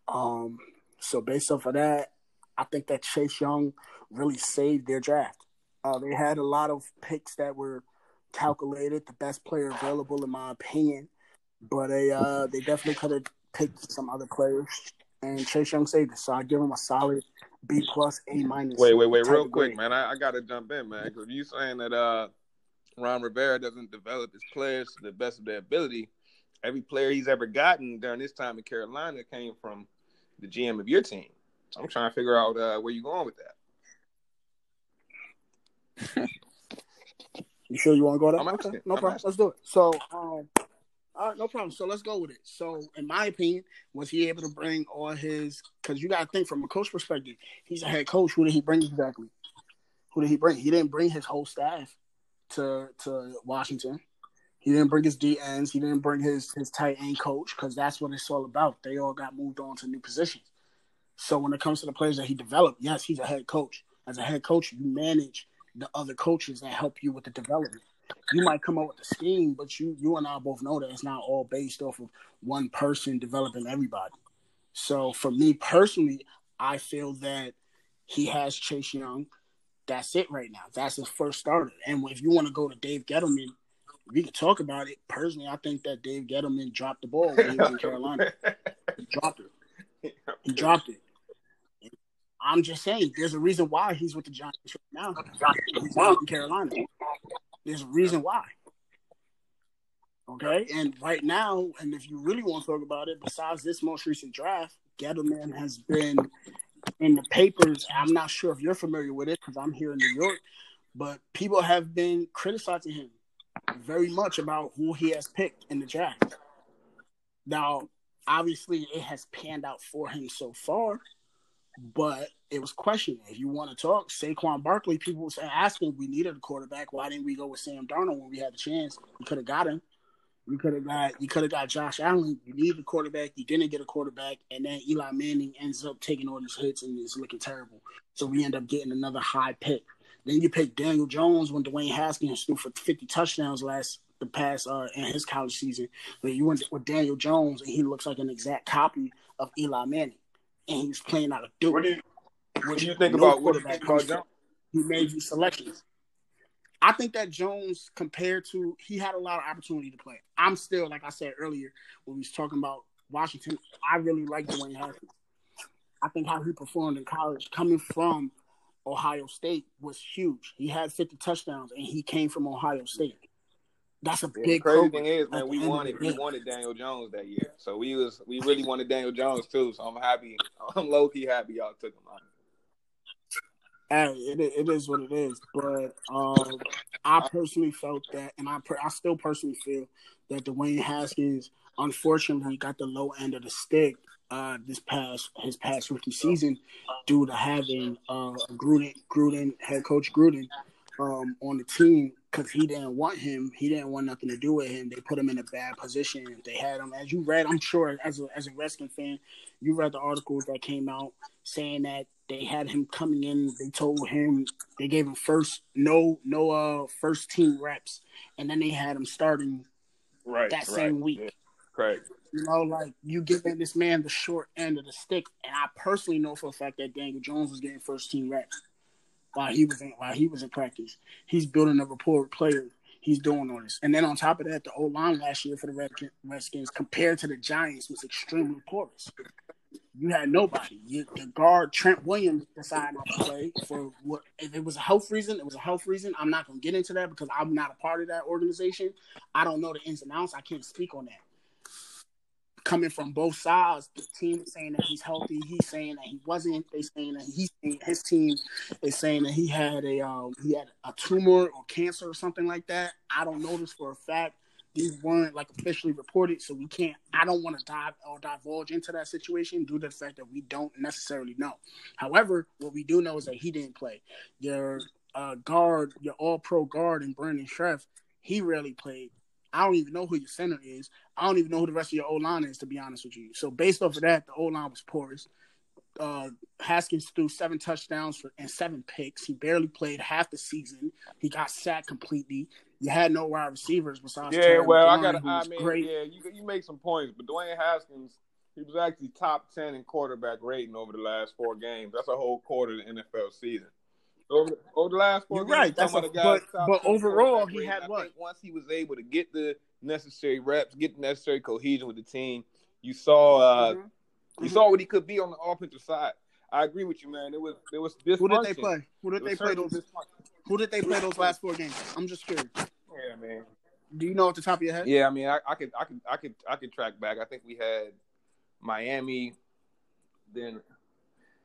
Um, so based off of that, I think that Chase Young really saved their draft. Uh, they had a lot of picks that were calculated, the best player available in my opinion, but they uh, they definitely could have picked some other players. And Chase Young saved it, so I give him a solid B plus, A minus. Wait, wait, wait, real quick, man. I, I got to jump in, man, because you saying that uh, Ron Rivera doesn't develop his players to the best of their ability. Every player he's ever gotten during this time in Carolina came from the GM of your team. So I'm trying to figure out uh, where you're going with that. you sure you want to go there? I'm okay, no I'm problem. Asking. Let's do it. So, um, all right, no problem. So let's go with it. So, in my opinion, was he able to bring all his? Because you got to think from a coach perspective, he's a head coach. Who did he bring exactly? Who did he bring? He didn't bring his whole staff to to Washington. He didn't bring his DNs. He didn't bring his his tight end coach because that's what it's all about. They all got moved on to new positions. So when it comes to the players that he developed, yes, he's a head coach. As a head coach, you manage the other coaches that help you with the development. You might come up with a scheme, but you you and I both know that it's not all based off of one person developing everybody. So for me personally, I feel that he has Chase Young. That's it right now. That's his first starter. And if you want to go to Dave Gettleman we can talk about it. Personally, I think that Dave Gettleman dropped the ball when he was in Carolina. he dropped it. He dropped it. I'm just saying, there's a reason why he's with the Giants right now. He's not in Carolina. There's a reason why. Okay, and right now, and if you really want to talk about it, besides this most recent draft, Gettleman has been in the papers. I'm not sure if you're familiar with it because I'm here in New York, but people have been criticizing him very much about who he has picked in the draft. Now, obviously, it has panned out for him so far, but it was questioning. If you want to talk, Saquon Barkley, people were asking we needed a quarterback. Why didn't we go with Sam Darnold when we had the chance? We could have got him. You could have got you could have got Josh Allen. You need a quarterback. You didn't get a quarterback, and then Eli Manning ends up taking all these hits and it's looking terrible. So we end up getting another high pick. Then you pick Daniel Jones when Dwayne Haskins threw for 50 touchdowns last the past uh, in his college season. But you went with Daniel Jones, and he looks like an exact copy of Eli Manning, and he's playing out of Duke. Do you what do you think no about what you about Jones? He made these selections. I think that Jones, compared to, he had a lot of opportunity to play. I'm still, like I said earlier, when we was talking about Washington, I really like Dwayne Haskins. I think how he performed in college, coming from Ohio State, was huge. He had 50 touchdowns, and he came from Ohio State. That's a big. The crazy thing is, man, we wanted we wanted Daniel Jones that year, so we was we really wanted Daniel Jones too. So I'm happy. I'm low key happy y'all took him. On hey, it, it is what it is. But um, I personally felt that, and I I still personally feel that Dwayne Haskins unfortunately got the low end of the stick uh, this past his past rookie season due to having uh, Gruden Gruden head coach Gruden um, on the team because he didn't want him. He didn't want nothing to do with him. They put him in a bad position. They had him, as you read, I'm sure, as a as a Redskins fan, you read the articles that came out saying that they had him coming in. They told him they gave him first no no uh first team reps, and then they had him starting right that same right. week. Yeah. Right. You know, like you giving this man the short end of the stick, and I personally know for a fact that Daniel Jones was getting first team reps while he was in while he was in practice. He's building a rapport with players. He's doing all this, and then on top of that, the O line last year for the Redskins compared to the Giants was extremely porous. You had nobody. You, the guard Trent Williams decided not to play for what? If it was a health reason, it was a health reason. I'm not going to get into that because I'm not a part of that organization. I don't know the ins and outs. I can't speak on that coming from both sides. The team is saying that he's healthy. He's saying that he wasn't. They saying that he's his team is saying that he had a um, he had a tumor or cancer or something like that. I don't know this for a fact. These weren't like officially reported, so we can't. I don't want to dive or divulge into that situation due to the fact that we don't necessarily know. However, what we do know is that he didn't play. Your uh, guard, your All Pro guard, and Brandon Scherff, he rarely played. I don't even know who your center is. I don't even know who the rest of your O line is, to be honest with you. So based off of that, the O line was porous. Uh, Haskins threw seven touchdowns for, and seven picks. He barely played half the season. He got sacked completely. You had no wide receivers besides. Yeah, Terry well, McLaurin, I got. I mean, great. yeah, you you make some points, but Dwayne Haskins, he was actually top ten in quarterback rating over the last four games. That's a whole quarter of the NFL season. Over, over the last 4 You're games, right. That's a- but- but overall, he had what? once he was able to get the necessary reps, get the necessary cohesion with the team, you saw uh, Mhm. you Mhm. saw what he could be on the offensive side. I agree with you, man. It was it was. Who did they play? Who did they play those? Who did they play those last four games? I'm just curious. Yeah, man. Do you know off the top of your head? Yeah, I mean, I, I could, I could, I could, I could track back. I think we had Miami, then,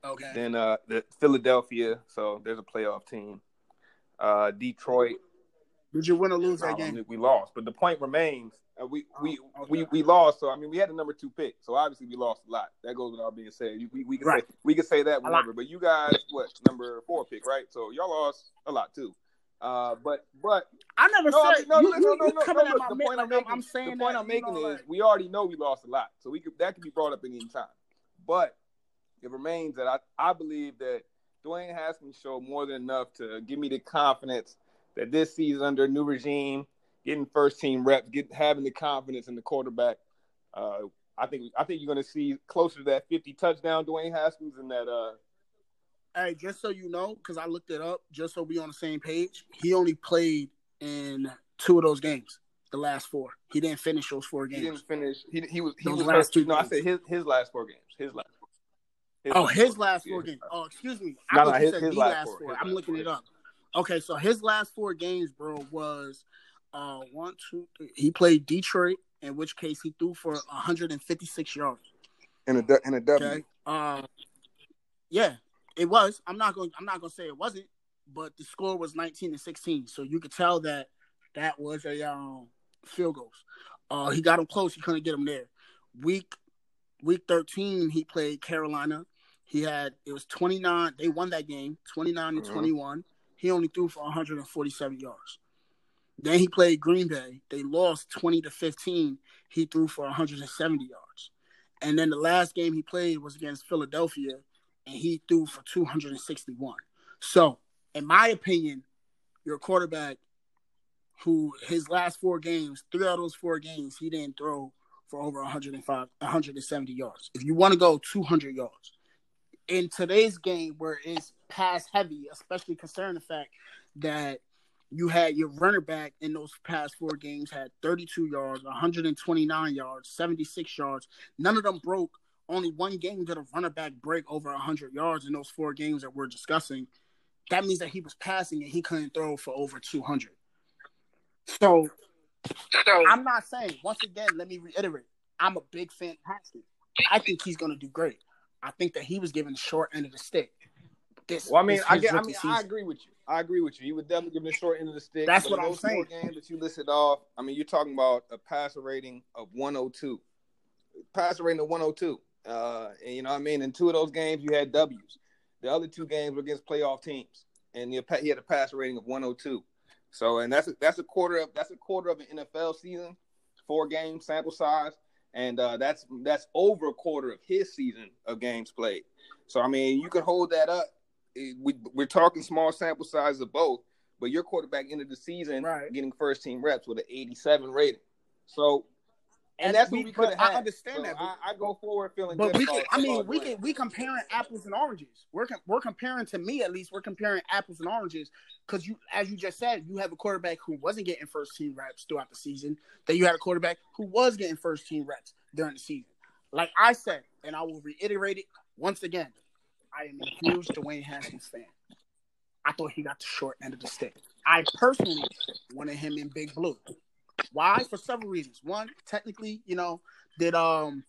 Okay. then uh, the Philadelphia. So there's a playoff team. Uh, Detroit. Did you win or lose that game? we lost, but the point remains. Uh, we we, Oh, okay. we we lost. So I mean, we had the number two pick. So obviously we lost a lot. That goes without being said. We we can Right. say we can say that whenever. But you guys, what number four pick, right? So y'all lost a lot too. Uh, but but I never no, I said mean, no, you, no, no, no, you no, coming no, at my point I'm making, I'm saying the point that, I'm making know, is like- we already know we lost a lot, so we could that could be brought up at any time. But it remains that I I believe that Dwayne Haskins showed more than enough to give me the confidence that this season under a new regime, getting first team reps, get having the confidence in the quarterback. Uh, I think I think you're going to see closer to that 50 touchdown Dwayne Haskins and that uh Hey, just so you know, because I looked it up, just so we on the same page, he only played in two of those games, the last four. He didn't finish those four games. he didn't finish. He he was he Those was last hurt. two No, I said his his last four games. His last. His Oh, his last yeah. four games. Oh, excuse me. I No, thought no, his- his last last four. four. His I'm last looking four, it up. Okay, so his last four games, bro, was uh one, two, three. He played Detroit, in which case he threw for 156 yards. in a du- in a W. Okay. Uh, yeah, it was. I'm not going. I'm not going to say it wasn't, but the score was 19 to 16. So you could tell that that was a um, field goals. Uh, he got him close. He couldn't get him there. Week week 13, he played Carolina. He had it was 29. They won that game, 29 to Mhm. 21. He only threw for 147 yards. Then he played Green Bay. They lost 20 to 15. He threw for 170 yards. And then the last game he played was against Philadelphia, and he threw for 261. So, in my opinion, your quarterback, who his last four games, three out of those four games, he didn't throw for over 105, 170 yards. If you want to go 200 yards, in today's game where it's pass heavy, especially considering the fact that you had your runner back in those past four games had 32 yards, 129 yards, 76 yards. None of them broke. Only one game did a runner back break over 100 yards in those four games that we're discussing. That means that he was passing and he couldn't throw for over 200. So, so I'm not saying, once again, let me reiterate, I'm a big fan of Haskins. I think he's going to do great. I think that he was given the short end of the stick. This, well, I mean, I, get, I mean, I agree with you. I agree with you. He would definitely give him the short end of the stick. That's what I'm saying. Games that you listed off. I mean, you're talking about a passer rating of 102, passer rating of 102. Uh, and you know what I mean. In two of those games, you had W's. The other two games were against playoff teams, and he had a passer rating of 102. So, and that's a, that's a quarter of that's a quarter of an NFL season, four game sample size, and uh, that's that's over a quarter of his season of games played. So, I mean, you can hold that up we, we're talking small sample size of both, but your quarterback ended the season right. getting first team reps with an 87 rating. So, and, that's what we could have. I understand so that. I, I, go forward feeling but good. We can, I mean, we can we comparing apples and oranges. We're we're comparing to me at least. We're comparing apples and oranges because you, as you just said, you have a quarterback who wasn't getting first team reps throughout the season. Then you had a quarterback who was getting first team reps during the season. Like I said, and I will reiterate it once again. I am a huge Dwayne Haskins fan. I thought he got the short end of the stick. I personally wanted him in Big Blue. Why? For several reasons. One, technically, you know, that um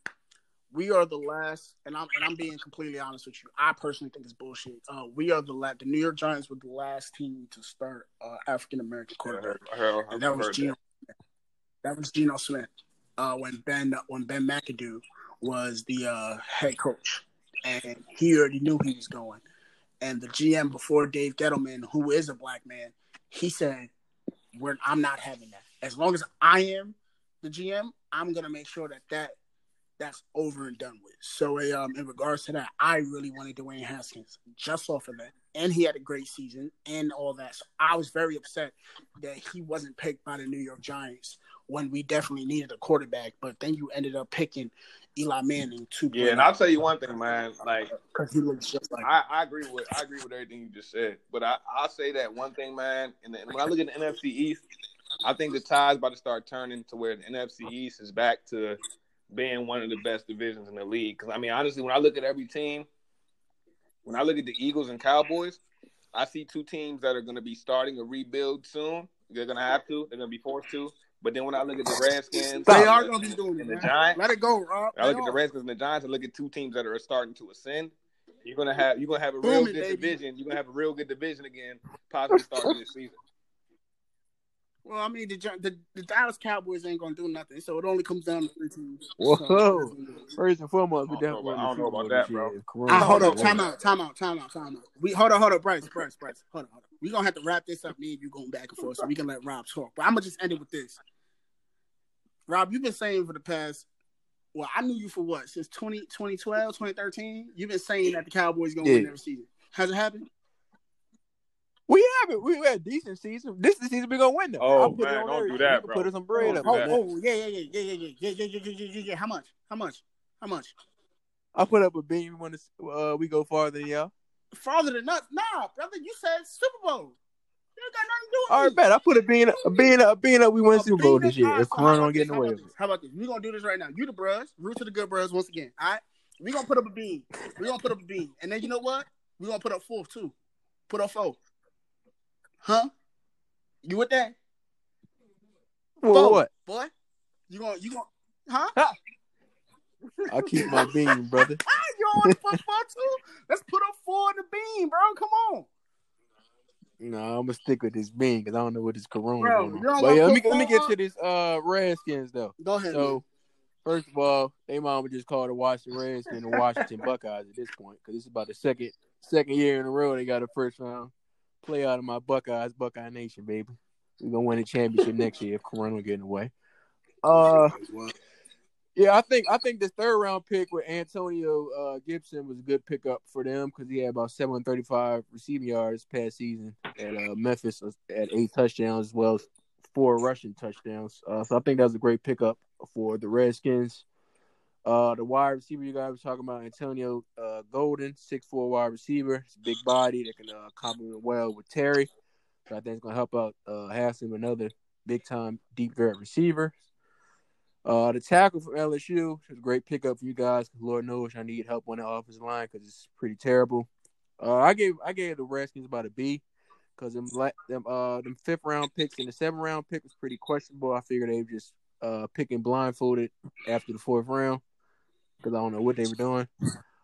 we are the last, and I'm and I'm being completely honest with you. I personally think it's bullshit. Uh, we are the last. The New York Giants were the last team to start uh, African American quarterback, I heard, I heard, and that was Geno. That. that. was Geno Smith. Uh, when Ben when Ben McAdoo was the uh, head coach and he already knew he was going. And the GM before Dave Gettleman, who is a black man, he said, "We're I'm not having that. As long as I am the GM, I'm gonna make sure that that that's over and done with." So, um, in regards to that, I really wanted Dwayne Haskins just off of that, and he had a great season and all that. So I was very upset that he wasn't picked by the New York Giants when we definitely needed a quarterback. But then you ended up picking Eli Manning two. Yeah, and I'll tell you one thing, man. Like, because he looks just like. I, I, agree with I agree with everything you just said, but I I'll say that one thing, man. And when I look at the NFC East, I think the tide's about to start turning to where the NFC East is back to being one of the best divisions in the league. Because I mean, honestly, when I look at every team, when I look at the Eagles and Cowboys, I see two teams that are going to be starting a rebuild soon. They're going to have to. They're going to be forced to. But then when I look at the Redskins, they are going to be doing it. The Giants, let it go, Rob. I look at the Redskins and the Giants and look at two teams that are starting to ascend. You're gonna have you're gonna have a real good division. You're gonna have a real good division again, possibly starting this season. Well, I mean, the, the, the Dallas Cowboys ain't gonna do nothing, so it only comes down to three teams. Whoa! So, First and foremost, we definitely. I don't know about that, bro. I, ah, hold up, time out, time out, time out, time out. We hold on, hold up, Bryce, Bryce, Bryce, hold on, hold on. We gonna have to wrap this up. Me and you going back and forth, so we can let Rob talk. But I'm gonna just end it with this. Rob, you've been saying for the past, well, I knew you for what, since 20, 2012, 2013? You've been saying that the Cowboys going to yeah. win every season. Has it happened? We have it. We had a decent season. This is the season we're gonna win though. Oh man, don't everything. do that, bro. Put us some bread oh, up. Oh, oh, yeah, yeah, yeah, yeah, yeah, yeah, yeah, yeah, yeah, yeah, yeah, yeah. How much? How much? How much? I put up a beam when uh, we go farther than y'all. Farther than us? Nah, brother. You said Super Bowl You got nothing to do with All right, bet I put a bean, a bean, a bean up. We win Super Bowl this year. If Corona don't get in the way. How about this? We're gonna do this right now. You the bros, root to the good bros once again. All right, we gonna put up a bean. We gonna put up a bean, and then you know what? We gonna put up fourth too. Put up four. Huh? You with that? Well, what? Boy, you gonna you gonna huh? I'll keep my bean, brother. you don't want to put four too? Let's put up four in the bean, bro. Come on. No, I'm gonna stick with this bean because I don't know what this corona. Bro, but yeah, let me let me get to this uh Redskins though. Go ahead. So, man. first of all, they mama just called the Washington Redskins and Washington Buckeyes at this point because this is about the second second year in a row they got a first round play out of my Buckeyes, Buckeye Nation, baby. we're gonna win a championship next year if Corona getting away. Uh, yeah, I think I think this third round pick with Antonio uh, Gibson was a good pickup for them because he had about 735 receiving yards past season at uh, Memphis at eight touchdowns as well as four rushing touchdowns. Uh, so I think that was a great pickup for the Redskins. Uh, the wide receiver you guys were talking about, Antonio uh, Golden, six four wide receiver. It's a big body that can uh, complement well with Terry. So I think it's gonna help out uh, Hassan, another big time deep threat receiver. Uh, the tackle for LSU is a great pickup for you guys. Lord knows I need help on the offensive line because it's pretty terrible. Uh, I gave I gave the Redskins about a B because them them uh them fifth round picks and the seventh round pick was pretty questionable. I figured they were just uh picking blindfolded after the fourth round because I don't know what they were doing.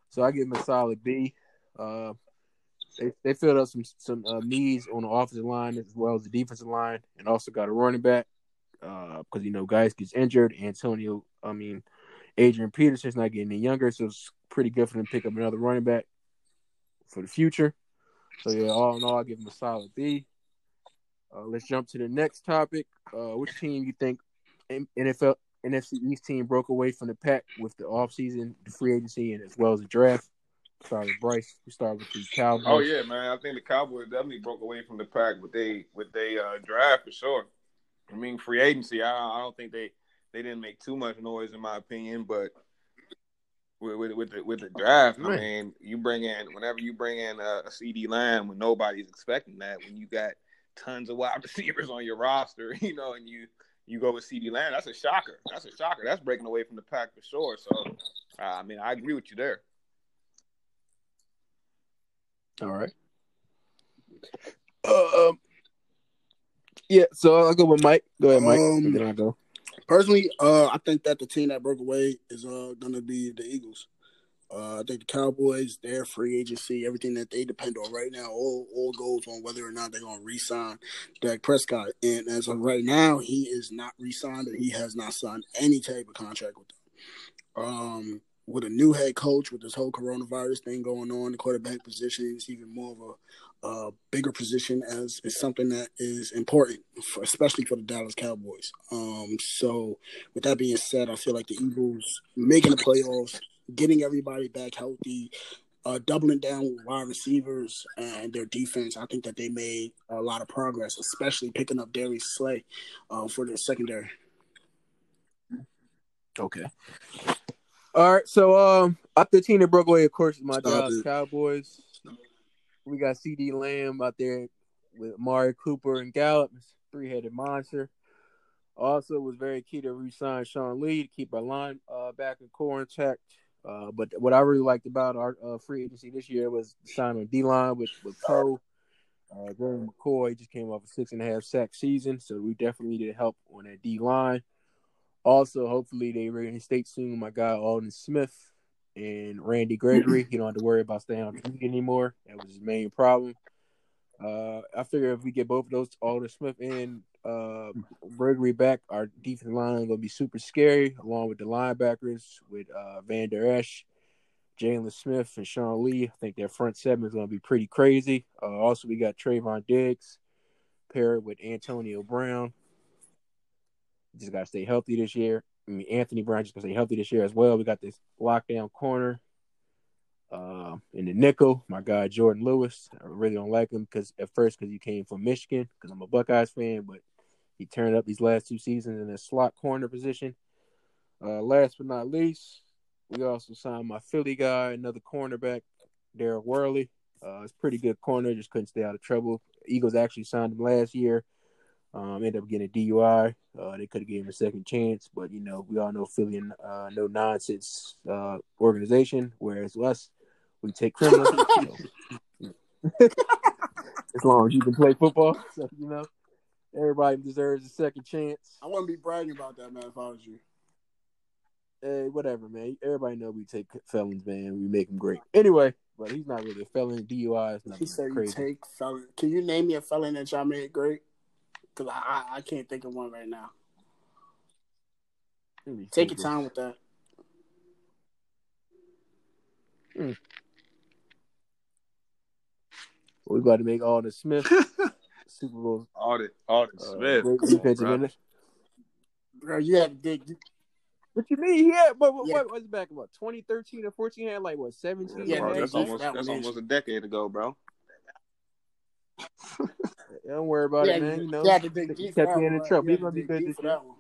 So I give them a solid B. Uh, they they filled up some some uh, needs on the offensive line as well as the defensive line, and also got a running back because uh, you know guys gets injured. Antonio, I mean, Adrian Peterson's not getting any younger, so it's pretty good for them to pick up another running back for the future. So yeah, all in all, I give them a solid B. Uh, let's jump to the next topic. Uh, which team you think NFL NFC East team broke away from the pack with the offseason, the free agency, and as well as the draft? With Bryce. We start with the Cowboys. Oh yeah, man. I think the Cowboys definitely broke away from the pack with they with they uh, draft for sure. I mean, free agency. I, I don't think they they didn't make too much noise in my opinion, but with with, with the with the draft, right. I mean, you bring in whenever you bring in a, a CeeDee Lamb when nobody's expecting that, when you got tons of wide receivers on your roster, you know, and you you go with CeeDee Lamb, that's a shocker. That's a shocker. That's breaking away from the pack for sure. So, uh, I mean, I agree with you there. All right. Uh, um, yeah, so I'll go with Mike. Go ahead, Mike. Um, then I go. Personally, uh, I think that the team that broke away is uh, going to be the Eagles. Uh, I think the Cowboys, their free agency, everything that they depend on right now, all all goes on whether or not they're going to re-sign Dak Prescott. And as of right now, he is not re-signed, and he has not signed any type of contract with them. Um, with a new head coach, with this whole coronavirus thing going on, the quarterback position is even more of a bigger position as is something that is important, for, especially for the Dallas Cowboys. Um, so, with that being said, I feel like the Eagles making the playoffs, getting everybody back healthy, uh, doubling down with wide receivers and their defense. I think that they made a lot of progress, especially picking up Darius Slay uh, for their secondary. Okay. All right, so um, after team that broke away, of course, is my Dallas Cowboys we got CeeDee Lamb out there with Amari Cooper and Gallup, three headed monster. Also, was very key to re-sign Sean Lee to keep our line uh, back and core intact. Uh, but what I really liked about our uh, free agency this year was the sign on D line with with Poe. Uh, Gerald McCoy just came off a six and a half sack season, so we definitely needed help on that D line. Also, hopefully they reinstate soon my guy Aldon Smith and Randy Gregory. He don't have to worry about staying on the league anymore. That was his main problem. Uh, I figure if we get both of those, Aldon Smith and uh, Gregory back, our defensive line is gonna be super scary, along with the linebackers with uh, Van Der Esch, Jaylon Smith, and Sean Lee. I think their front seven is gonna be pretty crazy. Uh, also, we got Trevon Diggs paired with Antonio Brown. Just gotta stay healthy this year. I mean, Anthony Brown just gonna stay healthy this year as well. We got this lockdown corner uh, in the nickel. My guy Jourdan Lewis. I really don't like him because at first because he came from Michigan because I'm a Buckeyes fan, but he turned up these last two seasons in a slot corner position. Uh, last but not least, we also signed my Philly guy, another cornerback, Daryl Worley. Uh, it's pretty good corner, just couldn't stay out of trouble. Eagles actually signed him last year. Um, ended up getting a DUI. Uh, they could have given him a second chance, but you know we all know Philly and uh, no nonsense uh, organization. Whereas us, we take criminals. as long as you can play football, so you know everybody deserves a second chance. I wouldn't be bragging about that, man. If I was you. Hey, whatever, man. Everybody know we take felons, man. We make them great. Anyway, but he's not really a felon. DUI is not he said crazy. You take felon. Can you name me a felon that y'all made great? because I, I can't think of one right now. Take your time with that. Hmm. We got to make Aldon Smith. Super Bowl. Audit, audit Uh, Smith. great Come on, bro. end. Bro, you had to dig. What you mean? He had, but what, Yeah. what was it back? about 2013 or 14? He had like what 17? Yeah, Bro, that's that- almost that that's almost a decade ago, bro. Don't worry about Yeah, it, man. You know, you had to dig he deep kept me in the one. trouble. You He's gonna be good deep this for year. that one.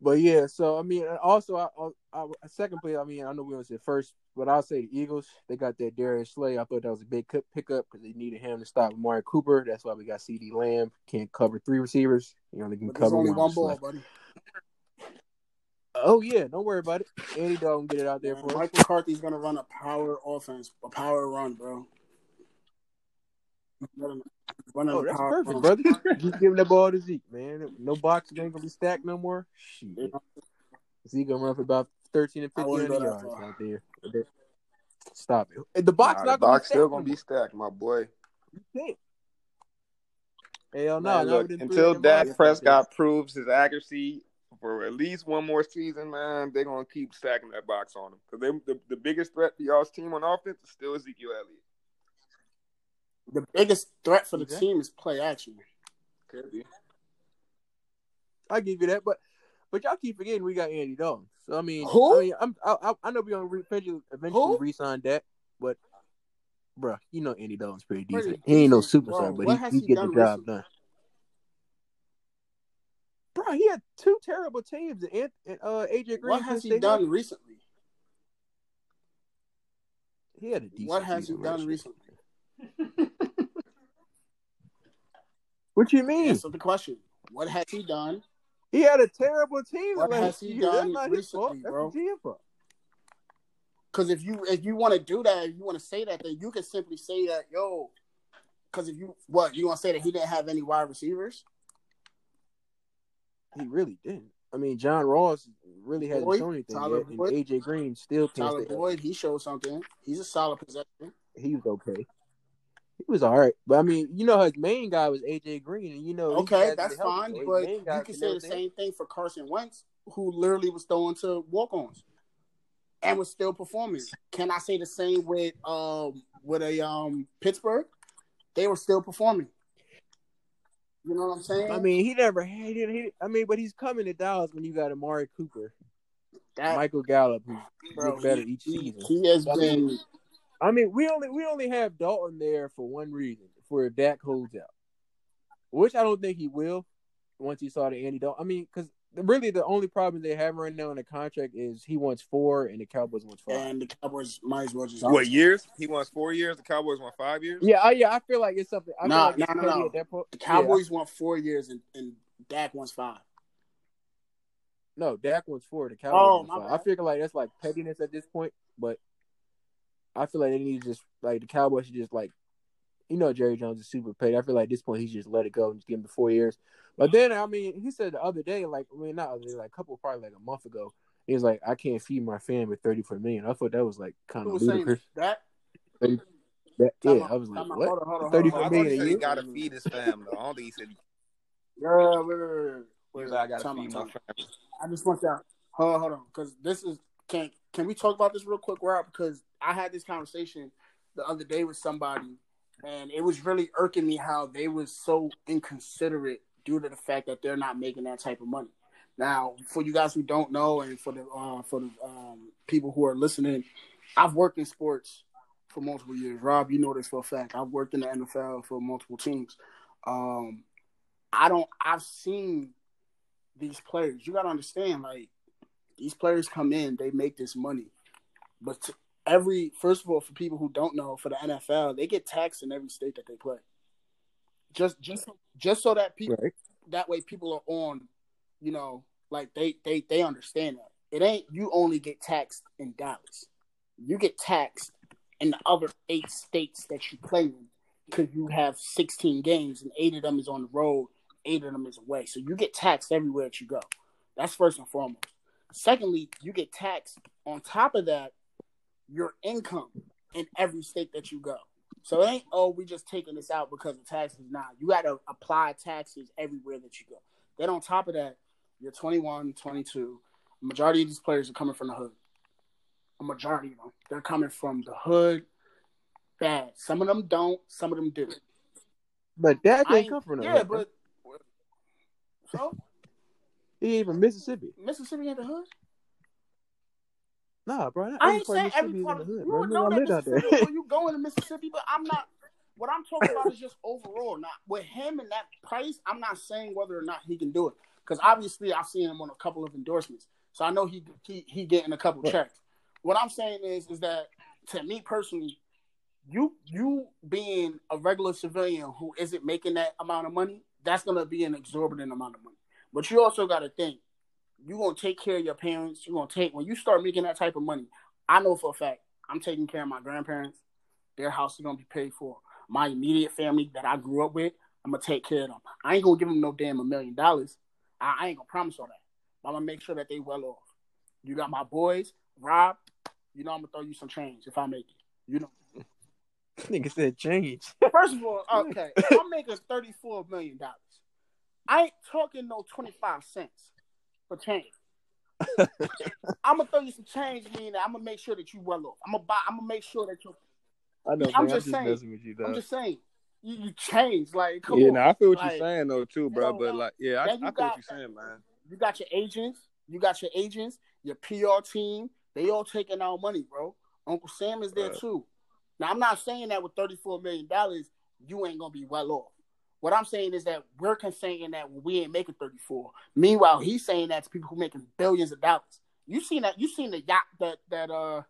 But yeah, so I mean, also I, I, I second play. I mean, I know we was at first, but I'll say the Eagles. They got that Darius Slay. I thought that was a big cut- pickup because they needed him to stop Amari Cooper. That's why we got CeeDee Lamb. Can't cover three receivers. You know, they can But cover only one. ball, buddy. Oh yeah, don't worry about it. Andy Dalton get it out there for us. Mike McCarthy's gonna run a power offense, a power run, bro. Running, running Oh, that's perfect, run. brother. Just give him that ball to Zeke, man. No boxes ain't gonna be stacked no more. Shit. Zeke gonna run for about thirteen and I fifteen wouldn't hundred go that yards out there. Stop it. The box Nah, not the gonna box be still stacked gonna be stacked, my boy. more. Hell no, Man, not look, until three-headed Dak monsters out Prescott proves his accuracy for at least one more season, man, they're gonna keep stacking that box on him. Because the, the biggest threat to y'all's team on offense is still Ezekiel Elliott. The biggest threat for the Exactly. team is play action. Could be. I give you that, but but y'all keep forgetting we got Andy Dalton. So I mean, Who? I mean, I'm, I, I I know we're gonna re- eventually eventually Who? re-sign Dak, but bruh, you know Andy Dalton's pretty Pretty decent. He ain't no superstar, bro. but he, he he get the job recently? done. Bro, he had two terrible teams, and and, uh, AJ Green. What has he done recently? He had a decent. What has he done last recently? What you mean? Answer the question. What has he done? He had a terrible team What last has he year. done That's not his fault. recently, That's bro? GM fault. Because if you if you want to do that, if you want to say that, then you can simply say that, yo. Because if you what you want to say that he didn't have any wide receivers? He really didn't. I mean, John Ross really hasn't Boyd, shown anything Tyler yet, and AJ Green still Tyler. Boyd, he showed something. He's a solid possession. He was okay. He was all right, but I mean, you know, his main guy was AJ Green, and you know, Okay, that's been fine, his but you can been say the same thing for Carson Wentz, who literally was throwing to walk-ons and was still performing. Can I say the same with um with a um Pittsburgh? They were still performing. You know what I'm saying? I mean, he never had. He, didn't- he, I mean, but he's coming to Dallas when you got Amari Cooper, that Michael Gallup, who bro, better he, each season. he has I mean, been I mean, we only we only have Dalton there for one reason, for if Dak holds out, which I don't think he will. Once he saw the Andy Dalton, I mean, because really the only problem they have right now in the contract is he wants four and the Cowboys wants five. and the Cowboys might as well just What years? He wants four years. The Cowboys want five years. Yeah, I, yeah, I feel like it's something. I Nah, feel like it's nah, nah, petty nah. at that point. The Yeah, Cowboys want four years and, and Dak wants five. no, Dak wants four. The Cowboys Oh, my five. I feel like that's like pettiness at this point, but I feel like they need to just like the Cowboys should just like, you know, Jerry Jones is super paid. I feel like at this point he just let it go and just give him the four years. But then I mean, he said the other day, like I mean, not other day, like a couple probably like a month ago, he was like, I can't feed my family with thirty four million. I thought that was like kind of ludicrous. that? That, yeah, out, I was like, what? Hold on, hold on, Thirty hold I four on. thought he million a said he got to feed his family. though. I don't think he said Yeah, wait, wait, wait, wait, he was like, I got to feed my family. I just want that. Hold on, hold on, because this is can can we talk about this real quick, Rob? Because I had this conversation the other day with somebody, and it was really irking me how they was so inconsiderate due to the fact that they're not making that type of money. Now, for you guys who don't know, and for the uh, for the um, people who are listening, I've worked in sports for multiple years. Rob, you know this for a fact. I've worked in the NFL for multiple teams. Um, I don't. I've seen these players. You got to understand, like these players come in, they make this money, but to every first of all, for people who don't know, for the NFL, they get taxed in every state that they play. Just, just, just so that people Right. that way people are on, you know, like they they they understand that it ain't you only get taxed in Dallas, you get taxed in the other eight states that you play in because you have 16 games and eight of them is on the road, eight of them is away. So you get taxed everywhere that you go. That's first and foremost. Secondly, you get taxed on top of that your income in every state that you go. So it ain't oh we just taking this out because of taxes. Nah, you got to apply taxes everywhere that you go. Then on top of that, you're 21, 22. The majority of these players are coming from the hood. A majority of them, they're coming from the hood. bad. Some of them don't. Some of them do. But that ain't- come from no yeah, hood, bro. but so he ain't from Mississippi. Mississippi ain't the hood. Nah, bro. I ain't saying every part in of the hood, you would know that. Mississippi when you going to Mississippi, but I'm not. What I'm talking about is just overall. Not with him and that price. I'm not saying whether or not he can do it because obviously I've seen him on a couple of endorsements, so I know he he he getting a couple Right. checks. What I'm saying is is that to me personally, you you being a regular civilian who isn't making that amount of money, that's gonna be an exorbitant amount of money. But you also got to think you're gonna take care of your parents. You're gonna take when you start making that type of money. I know for a fact I'm taking care of my grandparents. Their house is gonna be paid for. My immediate family that I grew up with, I'm gonna take care of them. I ain't gonna give them no damn a million dollars. I, I ain't gonna promise all that. But I'm gonna make sure that they well off. You got my boys, Rob. You know I'm gonna throw you some change if I make it. You know. Nigga said change. First of all, okay, I'm making thirty-four million dollars. I ain't talking no twenty-five cents for change. I'm gonna throw you some change, meaning I'm gonna make sure that you well off. I'm gonna buy. I'm gonna make sure that you. I know, I'm man. just I'm just saying. messing with you, I'm just saying, you, you change. Like, come yeah, on. I feel what Like, you're saying though too, bro. know, but like, yeah, I, I feel you what got- you're saying, man. You got your agents. You got your agents. Your PR team. They all taking out money, bro. Uncle Sam is there Right. too. Now I'm not saying that with 34 million dollars, you ain't gonna be well off. What I'm saying is that we're saying that we ain't making 34. Meanwhile, he's saying that to people who making billions of dollars. You seen that? You seen the yacht that that uh.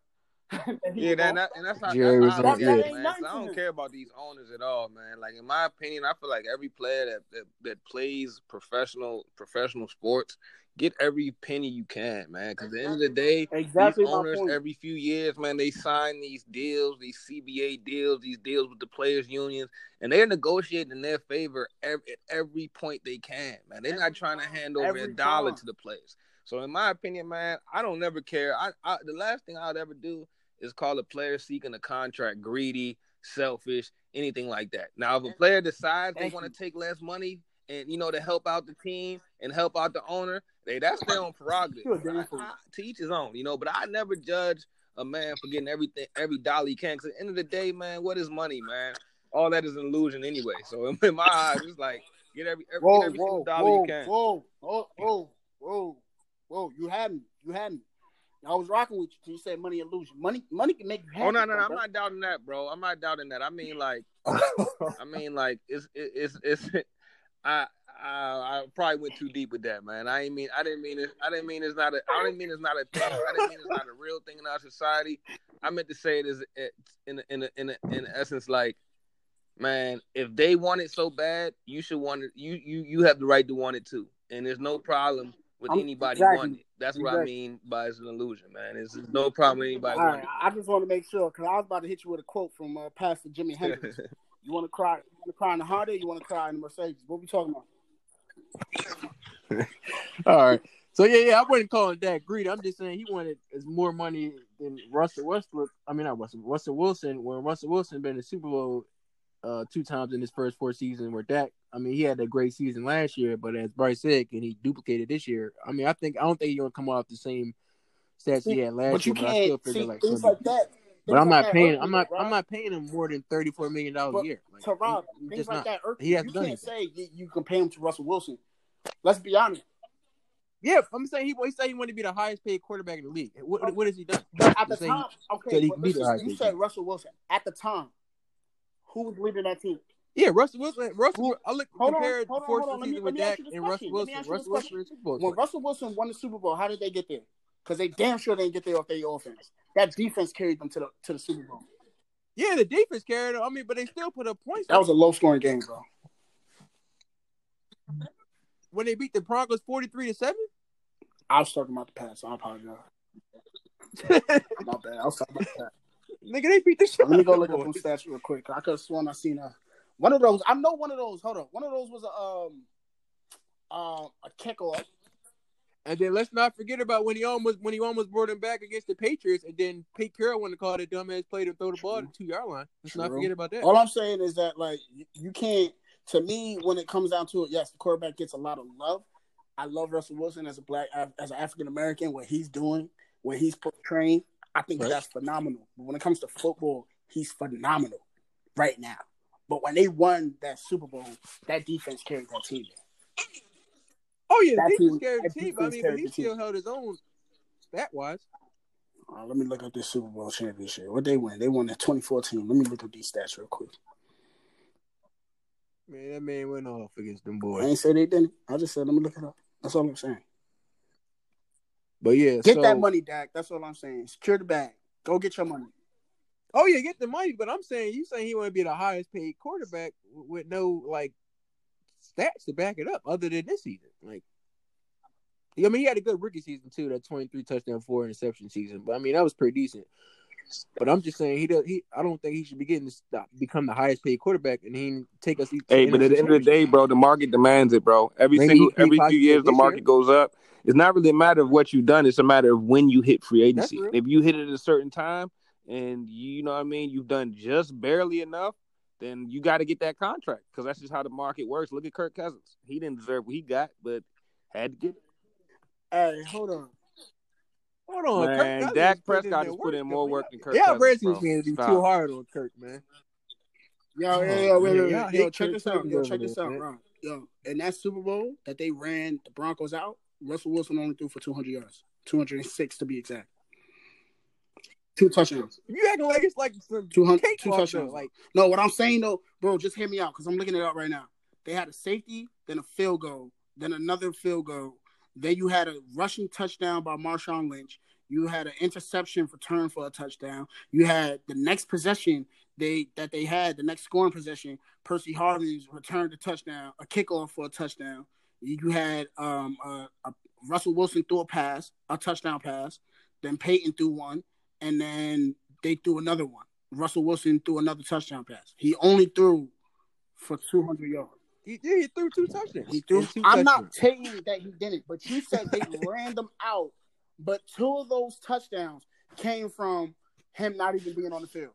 Yeah, that, bought? that and that's not. Jerry that's was how I yeah. at it, That ain't man. 'cause nothing I don't care about these owners at all, man. Like in my opinion, I feel like every player that that, that plays professional professional sports get every penny you can, man. Because at the end of the day, exactly these owners every few years, man, they sign these deals, these CBA deals, these deals with the players' unions, and they're negotiating in their favor every, at every point they can, man. They're not trying to hand over a dollar time. to the players. So, in my opinion, man, I don't never care. I, I the last thing I'd ever do is call a player seeking a contract greedy, selfish, anything like that. Now, if a player decides they want to take less money and you know to help out the team and help out the owner, they that's their own prerogative. Sure, But damn I- I- to each his own, you know. But I never judge a man for getting everything, every dollar he can. Because at the end of the day, man, what is money, man? All that is an illusion anyway. So in my eyes, it's like get every, every Whoa, get every whoa, single dollar whoa, you can. whoa, whoa, whoa, whoa, whoa! You had me. You had me. I was rocking with you till you said money illusion. Money, money can make you happy. Oh no, no, no, I'm not doubting that, bro. I'm not doubting that. I mean, like, I mean, like, it's it's it's. I I, I probably went too deep with that, man. I ain't mean I didn't mean it. I didn't mean it's not a. I didn't mean it's not a thing. I didn't mean it's not a real thing in our society. I meant to say it is it's in in in in essence like, man, if they want it so bad, you should want it. You you you have the right to want it too, and there's no problem with I'm- anybody exactly. wanting it. That's what I mean by it's an illusion, man. It's there's no problem with anybody All wanting right, I just want to make sure because I was about to hit you with a quote from uh, Pastor Jimmy Hendrix. It. you want to cry? You want to cry in the Honda? or You want to cry in the Mercedes? What we talking about? All right. So yeah, yeah, I wouldn't call it that greedy. I'm just saying he wanted as more money than Russell Westbrook. I mean, not Russell. Russell Wilson. When Russell Wilson been in the Super Bowl uh, two times in his first four seasons, where Dak. I mean, he had a great season last year, but as Bryce said, can he duplicated this year? I mean, I think I don't think he's gonna come off the same stats he had last but you year. But I still can't figure see like, things like that. But I'm not paying. I'm not. Rob. I'm not paying him more than thirty four million dollars a year. Like, to Rob, he- he things like not. that irk he hasn't You done can't say you, you compare him to Russell Wilson. Let's be honest. Yeah, I'm saying he. He said he wanted to be the highest paid quarterback in the league. What, what has he done? But at the he- time, said okay, he can listen, you said. Russell Wilson. At the time, who was leading that team? Yeah, Russell Wilson. Russell. Who- I look hold on, compared hold on, fourth hold on. Me- with Dak and Russell question. Let me Wilson. ask you this Russell Wilson question. is Super Bowl. When. Russell Wilson won the Super Bowl, how did they get there? Because they damn sure they didn't get there off their offense. That defense carried them to the to the Super Bowl. Yeah, the defense carried. them. I mean, but they still put up points. That was a low scoring game, bro. when they beat the Broncos forty three to seven. I was talking about the past. I apologize. My bad. I was talking about the past. Nigga, they beat the shit. Let me go look up some stats real quick. I could have sworn I seen a one of those. I know one of those. Hold on, one of those was a um um a kickoff. And then let's not forget about when he almost when he almost brought him back against the Patriots, and then Pete Carroll wanted to call that dumbass play to throw the ball to the two yard line. Let's not forget about that. All I'm saying is that like you- you can't. To me, when it comes down to it, yes, the quarterback gets a lot of love. I love Russell Wilson as a black as an African American. What he's doing, what he's portraying, I think Right. that's phenomenal. But when it comes to football, he's phenomenal right now. But when they won that Super Bowl, that defense carried that team. Oh yeah, That he team- was scared that the team. but I mean, but he still held his own stat wise. Uh, let me look up this Super Bowl championship. What they win? They won the 2014. Let me look up these stats real quick. Man, that man went off against them boy. I boys. ain't say they didn't. I just said let me look it up. That's all I'm saying. But yeah, Get so, that money, Dak. That's all I'm saying. Secure the bag. Go get your money. Oh yeah, get the money. But I'm saying you saying he want to be the highest paid quarterback with no like stats to back it up, other than this season. Like, I mean, he had a good rookie season too, that 23 touchdown, four interception season. But I mean, that was pretty decent. But I'm just saying he does. He I don't think he should be getting to stop, become the highest paid quarterback, and he take us. Hey, but at the end of the day, bro, the market demands it, bro. Every Maybe single he- he every few years, the market year. goes up. It's not really a matter of what you've done; it's a matter of when you hit free agency. If you hit it at a certain time, and you know what I mean, you've done just barely enough, then you got to get that contract because that's just how the market works. Look at Kirk Cousins; he didn't deserve what he got, but had to get it. Hey, hold on. Hold on, Man, Kirk Dak Prescott has put in more work than Kirk Yeah, Redskins fans be too hard on Kirk, man. Yo, yo, yo, wait, wait, wait. Yo, check this out. Yo, check this out, bro. Yo, in that Super Bowl that they ran the Broncos out, Russell Wilson only threw for 200 yards, 206 to be exact. Two touchdowns. You acting like it's like some 200 two touchdowns. though. Like No, what I'm saying though, bro, just hear me out because I'm looking it up right now. They had a safety, then a field goal, then another field goal. Then you had a rushing touchdown by Marshawn Lynch. You had an interception return for a touchdown. You had the next possession they that they had, the next scoring possession, Percy Harvin's returned a touchdown, a kickoff for a touchdown. You had um uh, a Russell Wilson threw a pass, a touchdown pass. Then Peyton threw one, and then they threw another one. Russell Wilson threw another touchdown pass. He only threw for 200 yards. he, yeah, he threw two touchdowns. He threw. Two I'm not saying that he didn't, but you said they ran them out. But two of those touchdowns came from him not even being on the field.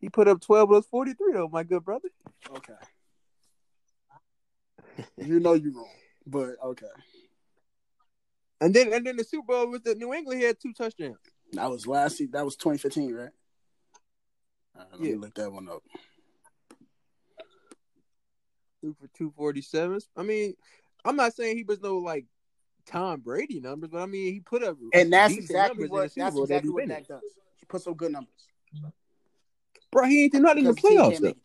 He put up twelve of those forty three though, my good brother. Okay. You know you're wrong, but okay. And then and then the Super Bowl with the New England he had two touchdowns. That was last. se- That was 2015, right? Right, let Yeah. me look that one up. Two for two forty sevens. I mean, I'm not saying he was no like Tom Brady numbers, but I mean he put up And that's exactly what that's that exactly he what. Dak does. He puts up good numbers. Bro, he ain't do nothing in the Because the team playoffs though. make it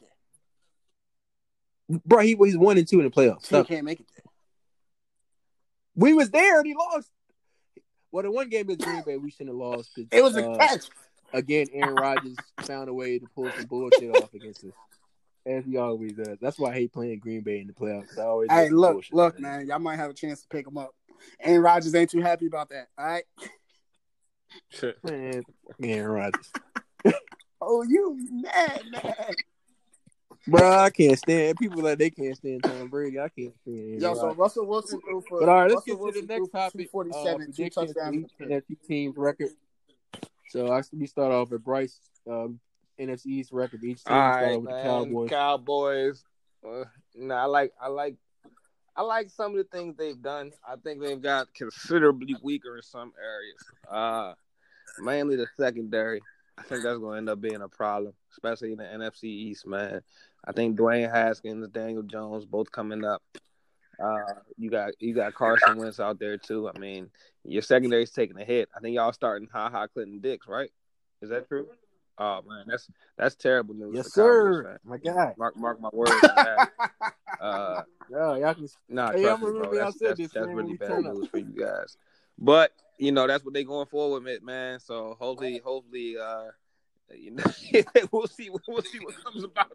there. Bro, he was one and two in the playoffs. Stop. can't make it there. We was there and he lost. Well, the one game against Green Bay, we shouldn't have lost. 'cause, It was a uh, catch. again, Aaron Rodgers found a way to pull some bullshit off against us, as he always does. That's why I hate playing Green Bay in the playoffs. I always Hey, look, bullshit, look, man. Y'all might have a chance to pick him up. Aaron Rodgers ain't too happy about that. All right. Man, Aaron Rodgers, Oh, you mad, man? Bro, I can't stand people like they can't stand Tom Brady. I can't stand. Aaron Yo, so Russell Wilson threw for. But all right, let's Russell get to the next threw topic. for Uh, two touchdowns. NFC team's record. So I we start off with Bryce um, NFC East record. Each team All start with man. the Cowboys. Cowboys. Uh, no, I like, I like, I like some of the things they've done. I think they've got considerably weaker in some areas. Uh, mainly the secondary. I think that's going to end up being a problem, especially in the NFC East, man. I think Dwayne Haskins, Daniel Jones, both coming up. Uh, you got you got Carson Wentz out there too. I mean, your secondary's taking a hit. I think y'all starting Ha Ha Clinton Dix, right? Is that true? Oh man, that's that's terrible news. Yes, for Cowboys sir. My guy. Mark mark my words. Uh, Yeah, y'all can. nah, Hey, trust me, bro. That's, that's, that's really bad turned up. news for you guys. But you know that's what they're going forward with, man. So hopefully, hopefully, uh, you know, we'll see. We'll see what comes about.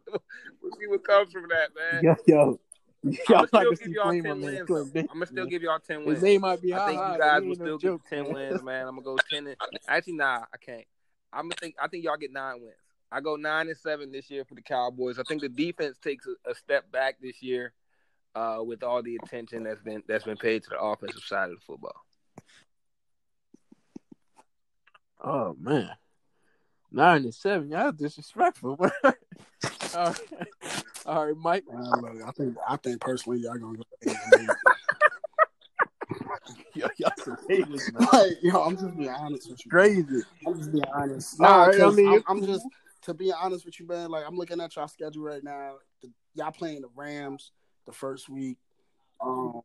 We'll see what comes from that, man. Yo, yo. I'm gonna still give y'all Flame, ten man. wins. Clinton I'm gonna still give y'all ten His wins. name might be I think high, you guys will still joke, get ten wins, man. I'm gonna go ten. And, actually, nah, I can't. I'm gonna think. I think y'all get nine wins. I go nine and seven this year for the Cowboys. I think the defense takes a, a step back this year, uh, with all the attention that's been that's been paid to the offensive side of the football. Oh man, nine and seven. Y'all disrespectful. all right, all right, Mike. Uh, look, I think I think personally y'all gonna go eight and eight. yo, y'all some haters, man. like, yo, I'm just being honest with you. Crazy. I'm just being honest. Nah, right, I mean, I'm, I'm just to be honest with you, man. Like I'm looking at y'all schedule right now. The, y'all playing the Rams the first week. Um,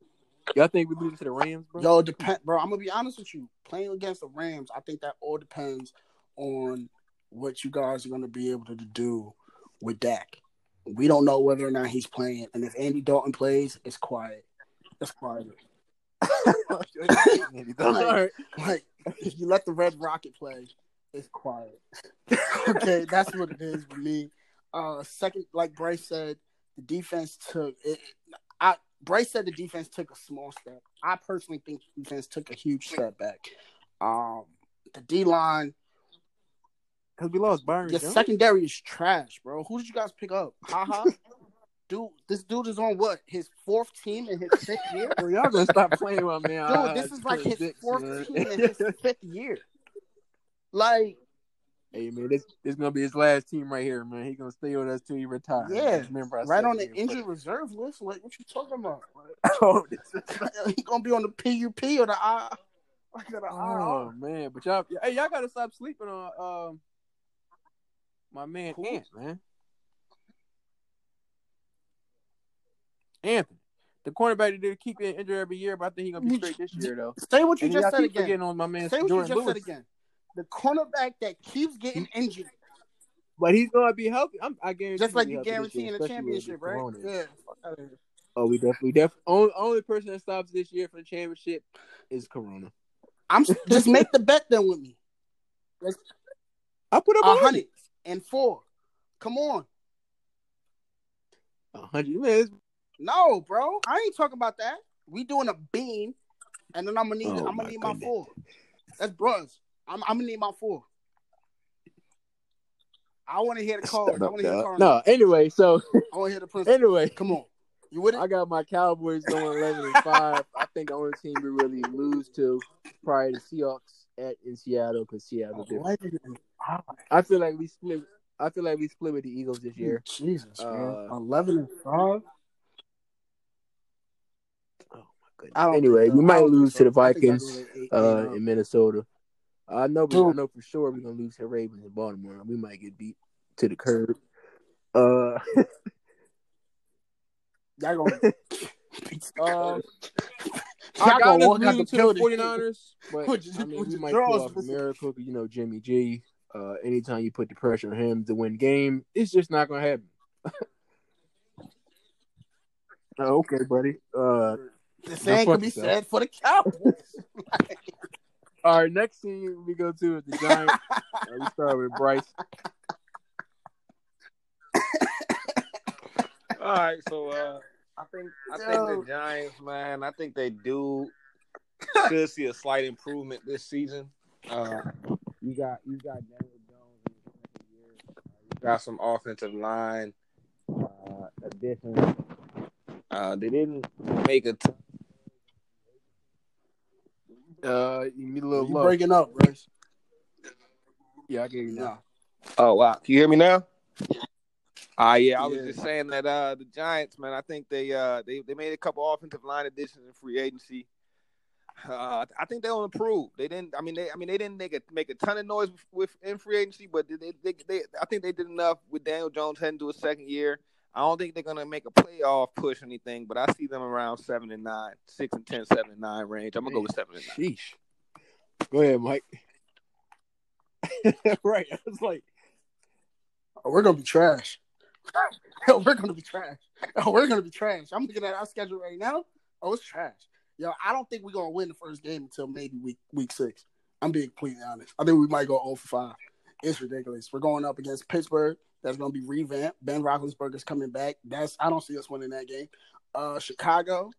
Y'all think we lose to the Rams, bro? yo, depend, bro. I'm gonna be honest with you. Playing against the Rams, I think that all depends on what you guys are gonna be able to do with Dak. We don't know whether or not he's playing, and if Andy Dalton plays, it's quiet. It's quiet. Like if you let the Red Rocket play, it's quiet. okay, that's what it is with me. Uh, second, like Bryce said, the defense took it. I Bryce said the defense took a small step. I personally think the defense took a huge step back. Um, the D line, Because we lost Byron your Jones. secondary is trash, bro. Who did you guys pick up? Haha. Dude, this dude is on what his fourth team in his fifth year. Bro, y'all gonna stop playing with me. Dude, this is like his fourth team in his fifth year. Like, Hey man, this this gonna be his last team right here, man. He gonna stay with us till he retires. Yeah, remember I right on the in injured reserve list. Like, what you talking about? oh, is- he gonna be on the PUP or the I. The oh IR. man, but y'all, hey, y'all gotta stop sleeping on um my man Who? Ant, man. Anthony, the cornerback that did keep getting injured every year, but I think he's gonna be straight this year though. Say what you And just said keep again. forgetting on my man Say what Jourdan you just Lewis. said again. The cornerback that keeps getting injured, But he's gonna be healthy. I'm, I guarantee. just like you be year, guaranteeing a championship, the right? corona. Yeah. Fuck outta here. Oh, we definitely, definitely. Only, only person that stops this year for the championship is Corona. I'm just make the bet then with me. I put up A a hundred hundred. And four. Come on. A hundred. Man, it's- No, bro. I ain't talking about that. We doing a bean, and then I'm gonna need. Oh, I'm gonna need my four. That's bros. I'm. I'm gonna need my four. I want to hear the call. I want to hear the calls. No, anyway, so I want to hear the principal. anyway, Come on. You with it? I got my Cowboys going eleven and five. I think the only team we really lose to prior to Seahawks at in Seattle because Seattle. different. Eleven and five. I feel like we split. I feel like we split with the Eagles this year. Jesus, man. Uh, Eleven and five. Goodness. I don't Anyway, we might lose to the I think I go Vikings eight, uh, eight, in Minnesota. I know, I know for sure we're gonna lose to Ravens in Baltimore. We might get beat to the curb. Uh, Y'all gonna. um, I got gonna us walk out the to the 49ers, but With your- I mean, we might pull off a bro. miracle. 'cause, You know, Jimmy G. Uh, anytime you put the pressure on him to win game, it's just not gonna happen. Oh, okay, buddy. Uh, The Now same fuck could be yourself. said for the Cowboys. all right, next team we go to is the Giants. uh, we start with Bryce. All right, so uh, I think I think the Giants, man, I think they do should see a slight improvement this season. Uh, you got you got Daniel Jones in his second year. Uh, you got some offensive line uh, additions. Uh, they didn't make a. Uh, you need a little you low. breaking up, Bryce. Yeah, I get you now. Oh wow, can you hear me now? Ah, yeah, I was Yeah. just saying that uh, the Giants, man, I think they uh they, they made a couple offensive line additions in free agency. Uh, I think they'll improve. They didn't. I mean, they. I mean, they didn't make a make a ton of noise with in free agency, but they, they, they, they I think they did enough with Daniel Jones heading to a second year. I don't think they're gonna make a playoff push or anything, but I see them around seven and nine, six and ten, seven and nine range. I'm gonna go with seven and nine. Sheesh. Go ahead, Mike. right. I was like, Oh, we're gonna be trash. Yo, we're gonna be trash. Oh, we're gonna be trash. I'm looking at our schedule right now. Oh, it's trash. Yo, I don't think we're gonna win the first game until maybe week week six. I'm being completely honest. I think we might go 0 for 5. It's ridiculous. We're going up against Pittsburgh. That's gonna be revamped. Ben Roethlisberger's coming back. That's I don't see us winning that game. Uh, Chicago,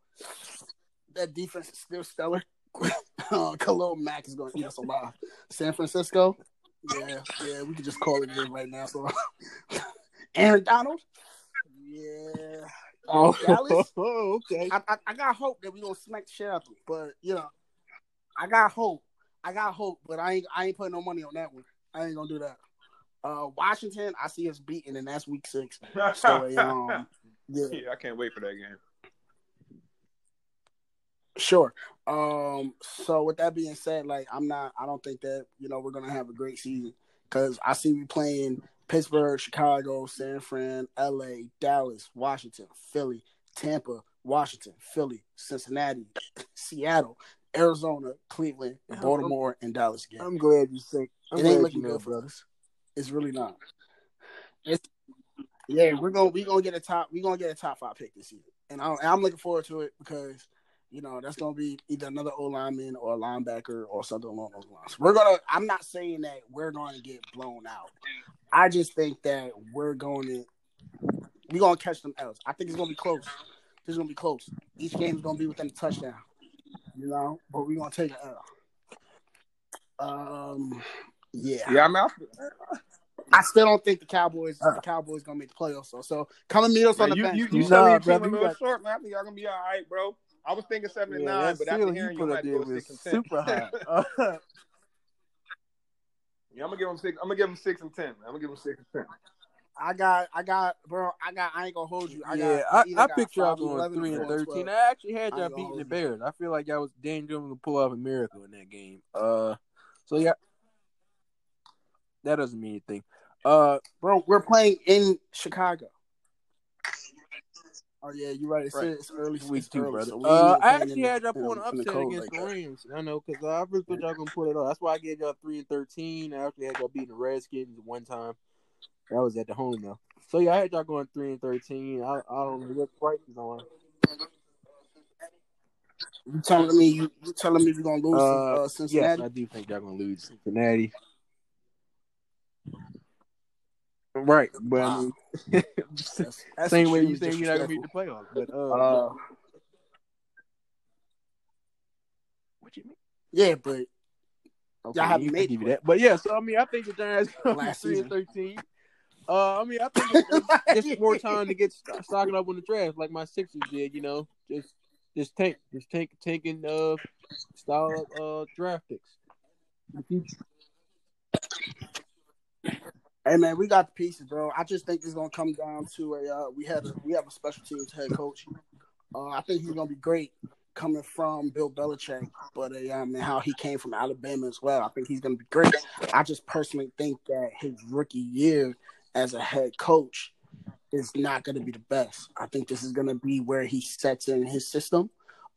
that defense is still stellar. uh, Khalil Mack is gonna eat us alive. San Francisco, yeah, yeah, we could just call it in right now. So, Aaron Donald, yeah. oh, Dallas? okay. I, I, I got hope that we gonna smack the shit out of them, but you know, I got hope. I got hope, but I ain't I ain't putting no money on that one. I ain't gonna do that. Uh, Washington, I see us beating, and that's week six. So, um, yeah, yeah, I can't wait for that game. Sure. Um. So with that being said, like I'm not. I don't think that you know we're gonna have a great season because I see we playing Pittsburgh, Chicago, San Fran, L.A., Dallas, Washington, Philly, Tampa, Washington, Philly, Cincinnati, Seattle, Arizona, Cleveland, Baltimore, and Dallas again. I'm glad you think. I'm it ain't you looking know, good for us. It's really not. It's yeah, we're gonna we gonna get a top we gonna get a top five pick this year, and, I, and I'm looking forward to it because you know that's gonna be either another O lineman or a linebacker or something along those lines. We're gonna. I'm not saying that we're going to get blown out. I just think that we're going to we're gonna catch them L's. I think it's gonna be close. This is gonna be close. Each game is gonna be within a touchdown. You know, but we're gonna take an L. Um, yeah. Yeah, I'm out. I still don't think the Cowboys the Cowboys gonna make the playoffs. So, so come and meet us on the you bench. you, bro. you Nah, tell me your brother, team a little got- short, man. I think y'all gonna be all right, bro. I was thinking seven and nine, but seal after you hearing you, put might up go there was six and ten. super high. Yeah, I'm gonna give him six. I'm gonna give him six and ten. I'm gonna give him six and ten. I got, I got, bro. I got. I ain't gonna hold you. I yeah, got, I, either I got picked y'all five and going three and thirteen. 12. I actually had y'all beating the hold you. Bears. I feel like y'all was Dan Jones to pull off a miracle in that game. Uh, so yeah, that doesn't mean anything. Uh, bro. We're playing in Chicago. Oh yeah, you're right. It's, Right. it's early. week It's two, early, brother. so Uh, I actually had y'all the- in pulling the- an in the upset against like the. Rams. I know because I really thought y'all gonna pull it off. That's why I gave y'all three and thirteen. I actually had y'all beating the Redskins one time. That was at the home though. So yeah, I had y'all going three and thirteen. I, I don't know what Bryce is on. You telling me you, you telling me we're gonna lose Uh, to uh, Yes, Cincinnati? I do think y'all gonna lose Cincinnati. Right, but I mean, That's, that's same way you saying you're not gonna meet the playoffs. But uh, Uh, what you mean? yeah, but Okay, Y'all haven't made give you that. But yeah, so I mean, I think the Giants Last three and thirteen. Uh, I mean, I think it's, it's more time to get st- stocking up on the draft, like my Sixers did. You know, just just tank, just tank, taking uh style uh draft picks. Hey man, we got the pieces, bro. I just think it's gonna come down to a uh, we had a we have a special teams head coach. Uh, I think he's gonna be great coming from Bill Belichick, but uh, um, and how he came from Alabama as well. I think he's gonna be great. I just personally think that his rookie year as a head coach is not gonna be the best. I think this is gonna be where he sets in his system.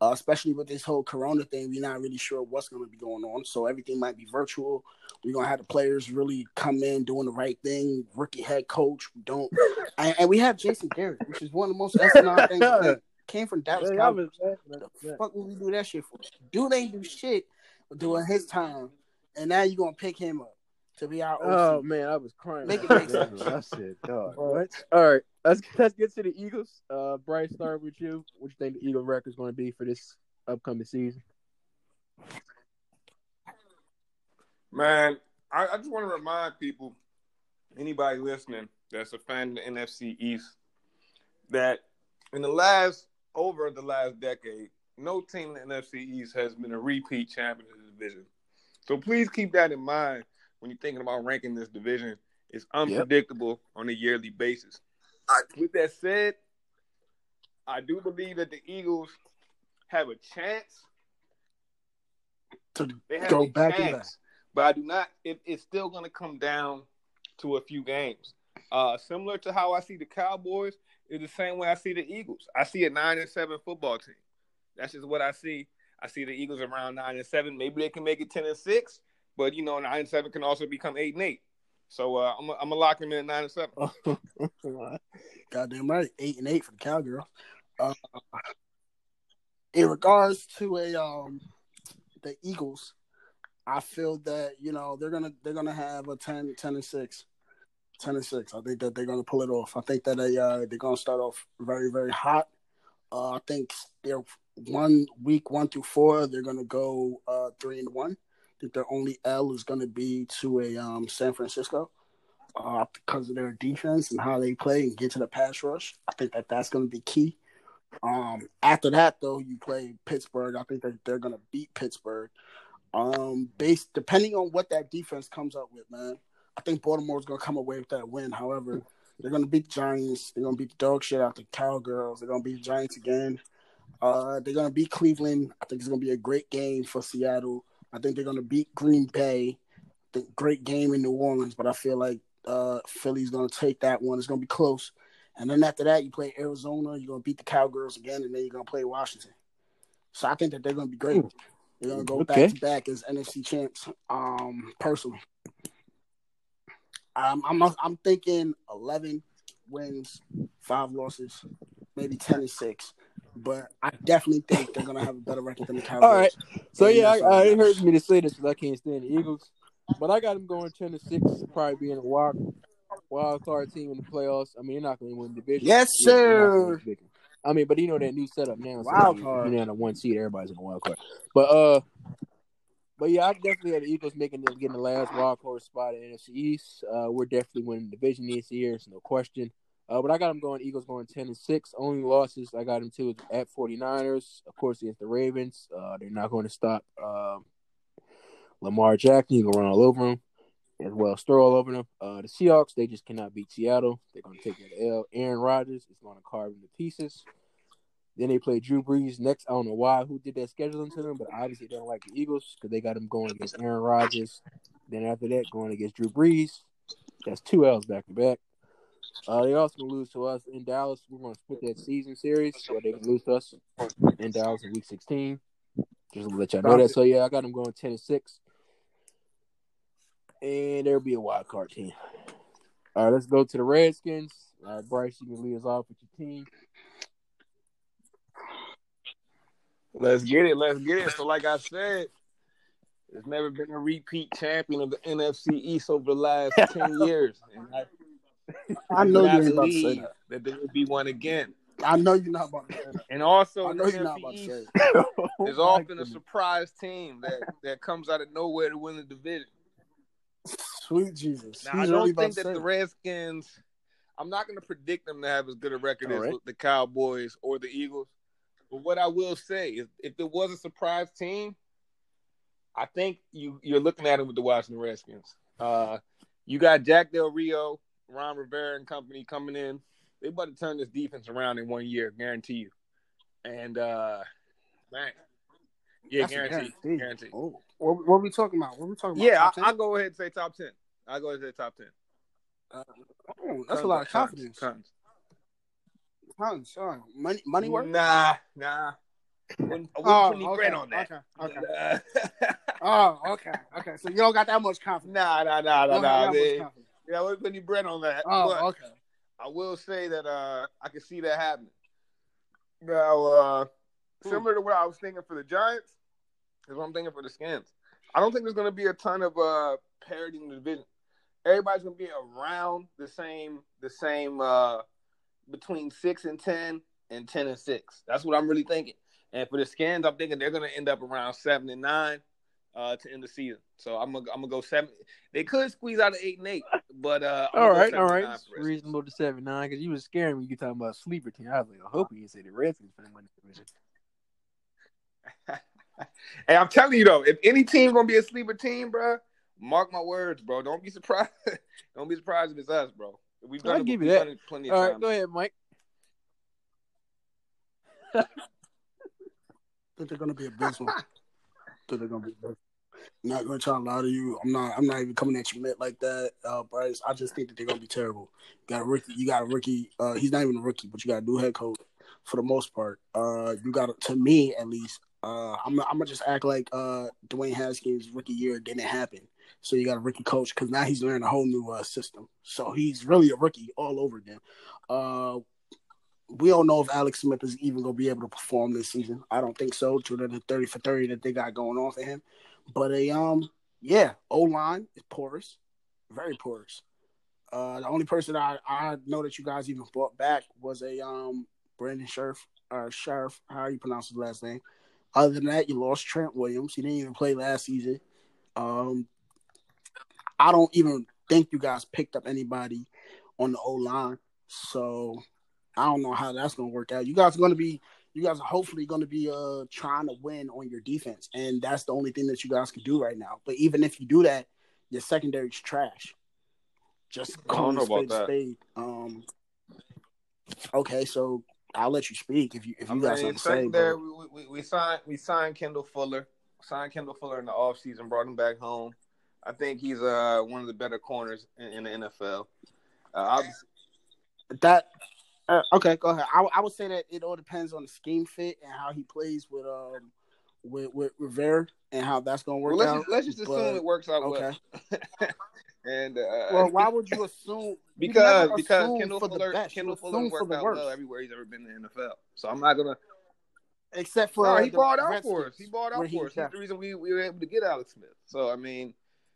Uh, especially with this whole Corona thing, we're not really sure what's going to be going on. So everything might be virtual. We're gonna have the players really come in doing the right thing. Rookie head coach, we don't, and, and we have Jason Garrett, which is one of the most asinine things. that Came from Dallas Yeah, y'all Cowboys. was laughing The fuck would we do that shit for? Dude ain't do shit during his time, and now you're gonna pick him up to be our Oh man, I was crying. Make it make sense. that. I "Dog, what?" All right, let's let's get to the Eagles. Uh, Bryce, start with you. What you think the Eagle record is going to be for this upcoming season? Man, I, I just want to remind people, anybody listening that's a fan of the NFC East, that in the last over the last decade, no team in the NFC East has been a repeat champion of the division. So please keep that in mind when you're thinking about ranking this division. It's unpredictable on a yearly basis. With that said, I do believe that the Eagles have a chance. To They have go a back chance, but I do not. It, it's still going to come down to a few games. Uh, similar to how I see the Cowboys, is the same way I see the Eagles. I see a nine and seven football team. That's just what I see. I see the Eagles around nine and seven. Maybe they can make it ten and six, but you know, nine and seven can also become eight and eight. So uh, I'm I'm gonna lock them in at nine and seven. Goddamn right, eight and eight for the Cowgirls. Uh, in regards to a um the Eagles, I feel that you know they're gonna they're gonna have a 10, 10 and six. 10 and 6. I think that they're going to pull it off. I think that they uh, they're going to start off very very hot. Uh, I think they're one week 1 through 4 they're going to go uh, 3 and 1. I think their only L is going to be to a um, San Francisco uh, because of their defense and how they play and get to the pass rush. I think that that's going to be key. Um, after that, though, you play Pittsburgh. I think that they're going to beat Pittsburgh. Um, based depending on what that defense comes up with, man. I think Baltimore's going to come away with that win. However, they're going to beat the Giants. They're going to beat the dog shit out the Cowgirls. They're going to beat the Giants again. Uh, they're gonna beat Cleveland. I think it's gonna be a great game for Seattle. I think they're gonna beat Green Bay. The great game in New Orleans, but I feel like uh, Philly's gonna take that one. It's gonna be close. And then after that, you play Arizona. You're gonna beat the Cowgirls again, and then you're gonna play Washington. So I think that they're gonna be great. They're gonna go Okay. back to back as NFC champs. Um, personally, um, I'm I'm thinking 11 wins, five losses, maybe 10 and six. But I definitely think they're gonna have a better record than the Cowboys. All right. So yeah, I, I, it hurts me to say this because I can't stand the Eagles, but I got them going ten to six, probably being a wild wild card team in the playoffs. I mean, they're not going to win the division. Yes, Yeah, they're not gonna sir. win the division. I mean, but you know that new setup now. So Wild card. You know, the one seed, everybody's in a wild card. But uh, but yeah, I definitely had the Eagles making them getting the last wild card spot in the NFC East. Uh, we're definitely winning the division this year. It's no question. Uh, but I got them going. Eagles going ten and six. Only losses I got them to is at 49ers. Of course, against the Ravens. Uh, they're not going to stop um, Lamar Jackson. He's gonna run all over him, as well throw all over them. Uh, the Seahawks they just cannot beat Seattle. They're going to take that L. Aaron Rodgers is going to carve them to pieces. Then they play Drew Brees next. I don't know why who did that scheduling to them, but obviously they don't like the Eagles because they got them going against Aaron Rodgers. Then after that, going against Drew Brees. That's two L's back to back. Uh, they also lose to us in Dallas. We're gonna split that season series, or they lose to us in Dallas in Week 16. Just to let y'all know that. So yeah, I got them going ten and six, and there'll be a wild card team. All right, let's go to the Redskins. All right, Bryce, you can lead us off with your team. Let's get it. Let's get it. So, like I said, there's never been a repeat champion of the NFC East over the last 10 years. And I, I know I you ain't about to say believe that. that there will be one again. I know you're not about to say that. And also, I the know you're not NFC about to say East that. is oh often a surprise team that, that comes out of nowhere to win the division. Sweet Jesus. Now, I don't think that the. Redskins. I'm not going to predict them to have as good a record All as right. the Cowboys or the Eagles. But what I will say is, if there was a surprise team, I think you you're looking at it with the Washington Redskins. Uh, you got Jack Del Rio, Ron Rivera, and company coming in. They about to turn this defense around in one year, guarantee you. And uh, man, yeah, guarantee. guarantee. Oh, what, what are we talking about? What are we talking about? Yeah, I, I'll go ahead and say top ten. I'll go ahead and say top ten. Oh, that's a lot of confidence. tons. Tons, sorry. Money, money work. Nah, nah. Wouldn't, I wouldn't Oh, put any okay, bread on that. Okay, okay. Oh, okay, okay. So you don't got that much confidence. nah, nah, nah, nah, nah. man. Yeah, I wouldn't put any bread on that. Oh, but okay. I will say that uh, I can see that happening. Now, uh, Hmm. similar to what I was thinking for the Giants, is what I'm thinking for the Skins. I don't think there's going to be a ton of uh, parity in the division. Everybody's going to be around the same, the same uh, between six and ten and ten and six. That's what I'm really thinking. And for the Skins, I'm thinking they're going to end up around seven and nine uh, to end the season. So I'm gonna, I'm gonna go seven. They could squeeze out an eight and eight, but uh, All right, all right. nine It's for the Redskins. reasonable to seven nine because you was scaring me. You talking about sleeper team. I was like, I hope you didn't say the Redskins for the the division. Hey, I'm telling you though, if any team gonna be a sleeper team, bro, mark my words, bro. Don't be surprised. Don't be surprised if it's us, bro. We've done I'll it. give you we've that. done it plenty of All right, times. go ahead, Mike. think they're gonna be abysmal. think they're gonna be abysmal. Not gonna try to lie to you. I'm not. I'm not even coming at you Mitt, like that, uh, Bryce. I just think that they're gonna be terrible. You got a rookie. You got a rookie. Uh, he's not even a rookie, but you got a new head coach for the most part. Uh, you got to me at least. Uh, I'm. I'm gonna just act like uh, Dwayne Haskins' rookie year didn't happen. So you got a rookie coach because now he's learning a whole new uh, system. So he's really a rookie all over again. Uh, we don't know if Alex Smith is even to be able to perform this season. I don't think so. Due to the thirty for thirty that they got going on for him, but a um yeah, O line is porous, very porous. Uh, the only person I I know that you guys even brought back was a um Brandon Scherff or Sheriff, how you pronounce his last name. Other than that, you lost Trent Williams. He didn't even play last season. Um, I don't even think you guys picked up anybody on the O line. So I don't know how that's gonna work out. You guys are gonna be you guys are hopefully gonna be uh trying to win on your defense, and that's the only thing that you guys can do right now. But even if you do that, your secondary's trash. Just I don't know a spade about that. spade. Um okay, so I'll let you speak if you if you I got mean, something to say. But we, we, we signed we signed Kendall Fuller, signed Kendall Fuller in the offseason, brought him back home. I think he's uh one of the better corners in, in the NFL. Uh, that uh, okay, go ahead. I, I would say that it all depends on the scheme fit and how he plays with um with with Rivera and how that's gonna work well, let's out. just, let's just assume but- it works out okay. well. and uh, Well, why would you assume? because never because assume Kendall Fuller. Kendall Fuller worked out well everywhere he's ever been in the NFL. So I'm not gonna. Except for No, uh, he the bought out for us. He bought out for us. Kept- the reason we, we were able to get Alex Smith. So I mean,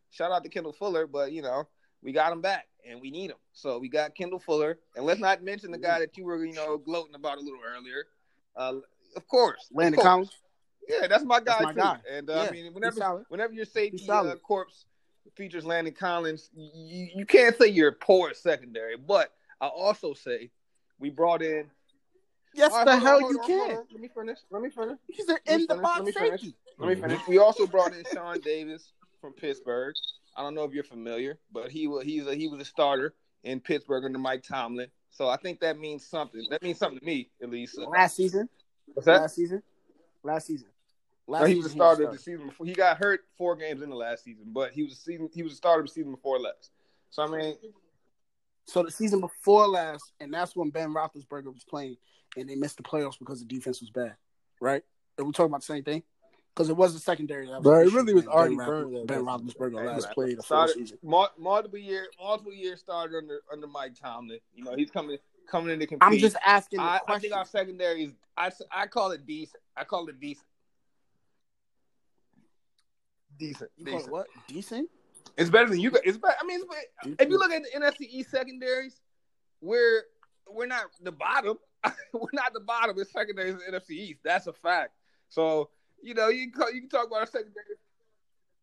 shout out to Kendall Fuller, but you know we got him back and we need him. So we got Kendall Fuller, and let's not mention the guy that you were you know gloating about a little earlier. Uh, of course, Landon. Collins. Yeah, that's my guy That's my too. guy. And uh, Yeah, I mean, whenever whenever your safety uh, corps features Landon Collins, you, you can't say you're poor at secondary. But I also say we brought in. Yes, right, the on, hell you on, can. Let me finish. Let me finish. He's an in the box let me finish. safety. Let me finish. We also brought in Sean Davis from Pittsburgh. I don't know if you're familiar, but he was he's a, he was a starter in Pittsburgh under Mike Tomlin. So I think that means something. That means something to me, at least. Last season. What's that? Last season. Last season. Last No, he was a starter the season before. He got hurt four games in the last season, but he was a season. He was a starter the season before last. So I mean, So the season before last, and that's when Ben Roethlisberger was playing, and they missed the playoffs because the defense was bad, right? Are we talking about the same thing? Because it was the secondary. That was Bro, it really was already ben, that Ben Roethlisberger last played the full started- season. multiple year, multiple year started under under Mike Tomlin. You know, he's coming coming in to compete. I'm just asking I, I think our secondary is. I, I call it decent. I call it decent. Decent. you decent. what? Decent? It's better than you guys. It's better. I mean, it's if you look at the NFC East secondaries, we're we're not the bottom. we're not the bottom in secondaries in NFC East. That's a fact. So you know you can call, you can talk about our secondary.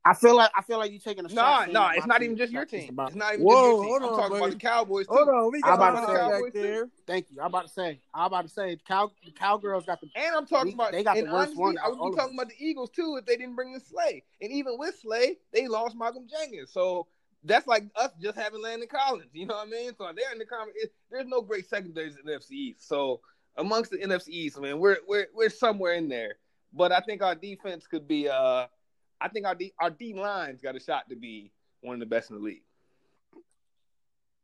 I feel like I feel like you're taking a No, shot. saying no, it's not team even just your is the team. It's not even Whoa, just your team. hold I'm on, talking about the Cowboys too. Hold on, we got about my to man say- back there. Thank you. I'm about to say. I'm about to say. The cow, the cowgirls got the. And I'm talking We- about they got the and worst honestly, one I out would be talking about the Eagles too if they didn't bring in Slay. And even with Slay, they lost Malcolm Jenkins. So that's like us just having Landon Collins. You know what I mean? So they're in the comment. There's no great secondaries in the NFC East. So amongst the NFC East, man, we're we're we're somewhere in there. But I think our defense could be. uh I think our D, our D lines got a shot to be one of the best in the league.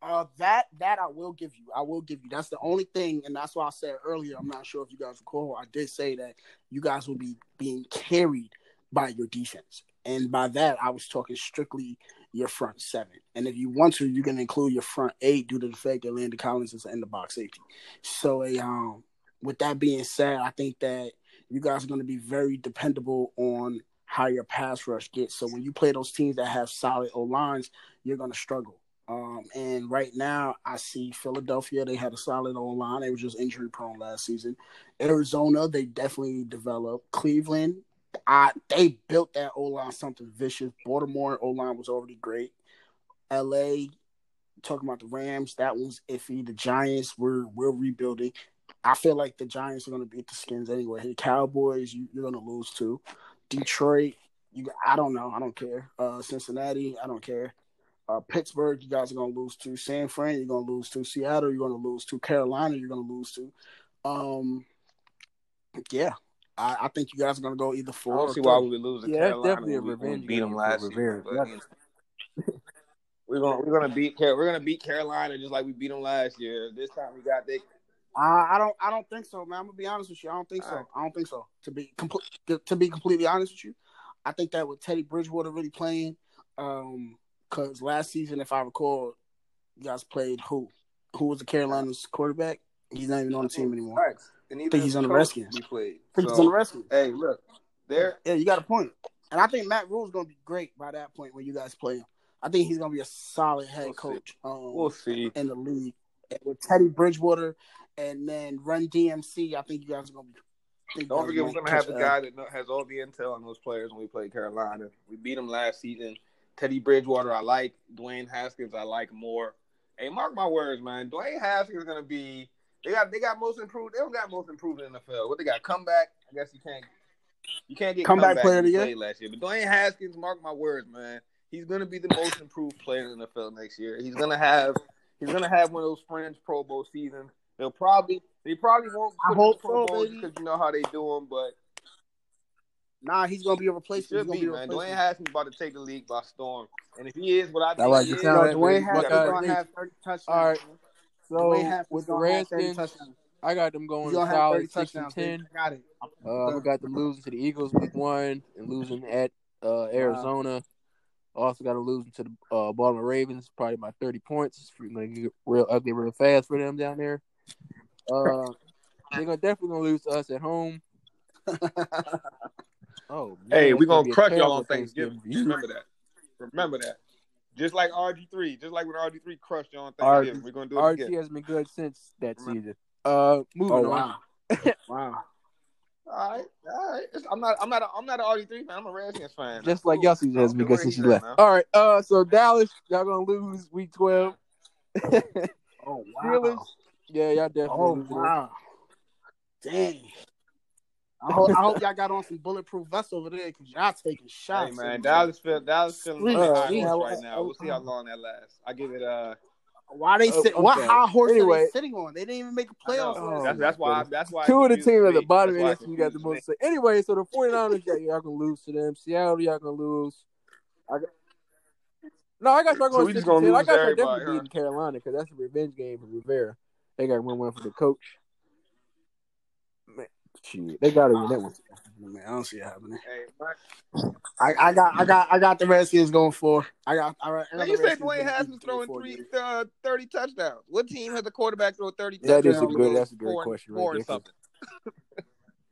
Uh, that that I will give you. I will give you. That's the only thing, and that's why I said earlier. I'm not sure if you guys recall. I did say that you guys will be being carried by your defense, and by that I was talking strictly your front seven. And if you want to, you can include your front eight due to the fact that Landon Collins is in the box safety. So, um, with that being said, I think that you guys are going to be very dependable on how your pass rush gets. So when you play those teams that have solid O lines, you're going to struggle. Um, and right now, I see Philadelphia. They had a solid O line. They were just injury prone last season. Arizona, they definitely developed. Cleveland, I they built that O line something vicious. Baltimore O line was already great. LA, talking about the Rams, that one's iffy. The Giants, we're we're rebuilding. I feel like the Giants are going to beat the Skins anyway. The Cowboys, you, you're going to lose to. Detroit, you I don't know. I don't care. Uh, Cincinnati, I don't care. Uh, Pittsburgh, you guys are going to lose to. San Fran, you're going to lose to. Seattle, you're going to lose to. Carolina, you're going to lose to. Um, yeah, I, I think you guys are going to go either I four. don't or see why we would lose to Yeah, Carolina. definitely a when we- when we revenge beat them last year. Rivera. But, you know, we're gonna we're gonna beat we're gonna beat Carolina just like we beat them last year. This time we got they Uh, I don't. I don't think so, man. I'm gonna be honest with you. I don't think so. Alright. I don't think so. To be complete, to be completely honest with you, I think that with Teddy Bridgewater really playing, um, because last season, if I recall, you guys played who? Who was the Carolina's quarterback? He's not even on the team anymore. And even think he's on the Redskins. We played. I think he's on the Redskins. Hey, look, they're Yeah, you got a point. And I think Matt Rhule's gonna be great by that point when you guys play him. I think he's gonna be a solid head We'll see. coach. Um, we'll see. in the league and with Teddy Bridgewater and then Run CMC. I think you guys are gonna be. I think you Don't forget, we're gonna have the guy that has all the intel on those players when we play Carolina. We beat them last season. Teddy Bridgewater, I like. Dwayne Haskins, I like more. Hey, mark my words, man. Dwayne Haskins is gonna be. They got they got most improved. They don't got most improved in the NFL. What they got? Comeback. I guess you can't. You can't get Comeback comeback, player of the year? last year. But Dwayne Haskins, mark my words, man. He's gonna be the most improved player in the NFL next year. He's gonna have. He's gonna have one of those fringe Pro Bowl seasons. He'll probably He probably won't. I put hope him in the Pro so, Bowl because you know how they do him, but Nah, he's gonna be a he replacement. should He's be, gonna man. Dwayne. Haskins about to take the league by storm, and if he is what I think like he is, No, sound of Dwayne. Haskins gonna have 30 touchdowns. All right. So Dwayne Haskins with the gonna have 30 Redskins, touchdowns. I got them going gonna 30 solid six and ten. I got it. Uh, we got them losing to the Eagles week one and losing at uh, Arizona. Also got them losing to the uh, Baltimore Ravens, probably by thirty points. It's gonna get real ugly real fast for them down there. Uh, they're gonna definitely gonna lose to us at home. Oh, man, hey, it's we gonna be a crush y'all on Thanksgiving. for you. Remember that. Remember that. Just like RG three, just like when RG three crushed y'all on RG Thanksgiving, we're gonna do it RG again. has been good since that season. Uh, moving Oh on. wow, wow. All right, all right. It's- I'm not, I'm not, a, I'm not an RG three fan. I'm a Redskins fan. Just like y'all season I has been good since he's you left. now. All right. Uh, so Dallas, y'all gonna lose week twelve. Oh Steelers, wow. Yeah, y'all definitely Oh losing. wow. Dang. I hope, I hope y'all got on some bulletproof vests over there because y'all taking shots. Hey man, Dallas feel Dallas feeling Sweet. like Uh, high yeah, horse right now. We'll see how long that lasts. I give it uh. Why they Oh, sit? What high horse are they sitting on? They didn't even make a I know. playoff. Oh, that's that's why goodness. that's why Two of the teams at the bottom That's of why you got the most say. Anyway, so the 49ers, yeah, y'all gonna lose to them. Seattle, y'all gonna lose. I got, no, I got y'all So going we six just gonna ten. I got y'all definitely huh? beating Carolina because that's a revenge game for Rivera. They got one win for the coach. Man, shit, they got to win that one. Man, I don't see it happening. Hey, I, I got, I got, I got the Redskins going for. I got. all right. got- I got Man, the you said Redskins Dwayne beating Haskins throwing four three, uh, 30 touchdowns. What team has a quarterback throw 30 touchdowns? That is a touchdowns? good. That's a great Four question four right and there. something.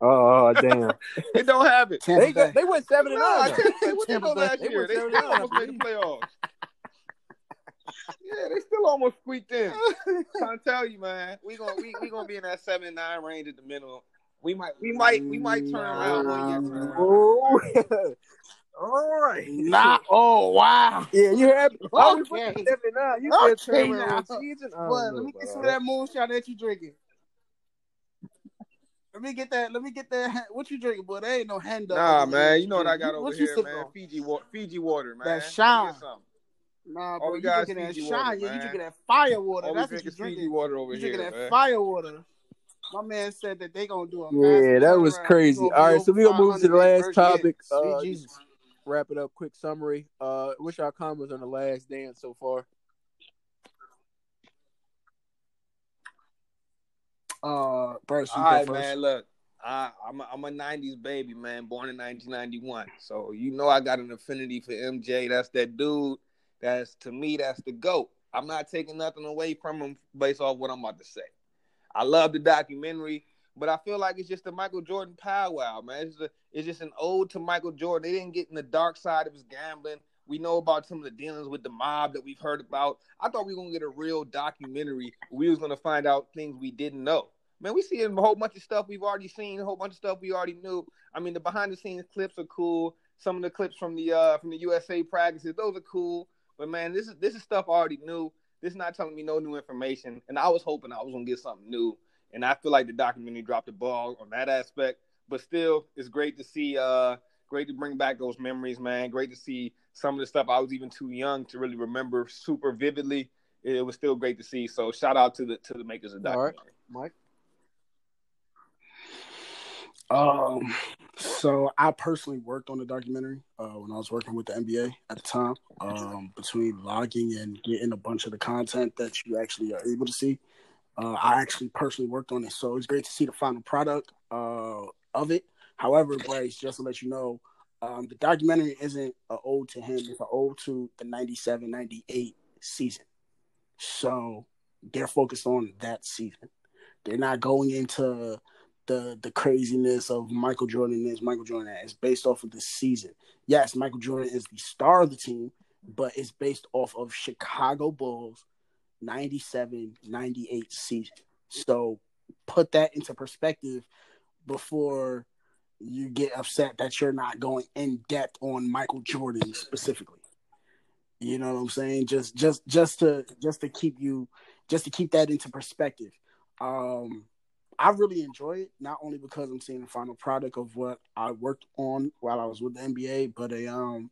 Oh damn, They don't have it. They got, they went seven and Nah, nine. Tampa Bay, what they Tampa go Bay. last They year? went They seven and nine, almost made the playoffs. Yeah, they still almost squeaked in. trying to tell you, man, we gonna we, we gonna be in that seven nine range at the minimum. We might we might we might turn around one year. Turn around. Oh, all right. Nah. Oh wow. Yeah, you happy? Oh, we put Okay. the seven nine. You Okay, said turn around now. one season. I don't What? know Let me about get some all of that moonshine that you drinking. Let me get that. Let me get that. What you drinking, boy? There ain't no hand up. Nah, man, you know what I got over What you here, sipping man. on? Fiji water, Fiji water, man. That Let me shine. Get some. Nah, bro, you drinking that Fiji shine. yeah, you drinking that fire water. All That's what you is drinking. water over You here, drinking that man. fire water. My man said that they gonna do a Yeah, that was crazy. All right, so over we gonna move to the last topic. Uh, Jesus. wrap it up. Quick summary. Uh, what's your comments on the last dance so far? Uh, Burst, you All go right, first. man. Look, I, I'm a, I'm a '90s baby, man. Born in 1991, so you know I got an affinity for MJ. That's that dude. That's to me, that's the goat. I'm not taking nothing away from him based off what I'm about to say. I love the documentary, but I feel like it's just a Michael Jordan powwow, man. It's, a, it's just an ode to Michael Jordan. They didn't get in the dark side of his gambling. We know about some of the dealings with the mob that we've heard about. I thought we were gonna get a real documentary. We was gonna find out things we didn't know. Man, we see a whole bunch of stuff we've already seen, a whole bunch of stuff we already knew. I mean, the behind the scenes clips are cool. Some of the clips from the uh from the USA practices, those are cool. But man, this is this is stuff I already knew. This is not telling me no new information. And I was hoping I was gonna get something new. And I feel like the documentary dropped the ball on that aspect. But still, it's great to see uh great to bring back those memories, man. Great to see some of the stuff I was even too young to really remember super vividly. It was still great to see. So shout out to the to the makers of the All right. documentary. Mike. Um, so I personally worked on the documentary uh, when I was working with the NBA at the time. Um, between logging and getting a bunch of the content that you actually are able to see, uh, I actually personally worked on it. So it's great to see the final product uh, of it. However, Bryce, just to let you know, um, the documentary isn't an ode to him; it's an ode to the 97-98 season. So they're focused on that season. They're not going into the the craziness of Michael Jordan is Michael Jordan. It's based off of the season. Yes, Michael Jordan is the star of the team, but it's based off of Chicago Bulls 97-98 season. So put that into perspective before you get upset that you're not going in depth on Michael Jordan specifically. You know what I'm saying? Just just just to just to keep you just to keep that into perspective. Um I really enjoy it, not only because I'm seeing the final product of what I worked on while I was with the NBA, but a um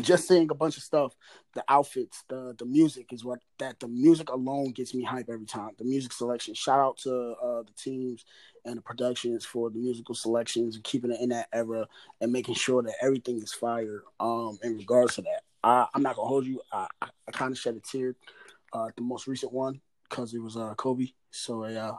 just seeing a bunch of stuff. The outfits, the the music is what that the music alone gets me hype every time. The music selection. Shout out to uh, the teams and the productions for the musical selections and keeping it in that era and making sure that everything is fire. Um, in regards to that, I, I'm not gonna hold you. I I, I kind of shed a tear uh, the most recent one because it was uh Kobe. So yeah,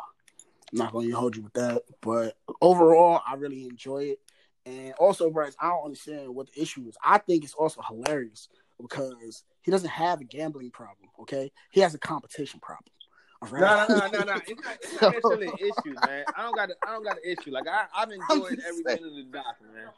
I'm not gonna hold you with that. But overall, I really enjoy it. And also, Bryce, I don't understand what the issue is. I think it's also hilarious because he doesn't have a gambling problem. Okay, he has a competition problem. No, no, no, no, no. It's not, it's not necessarily an issue, man. I don't got, a, I don't got an issue. Like I, I've enjoyed every minute of the doc, man.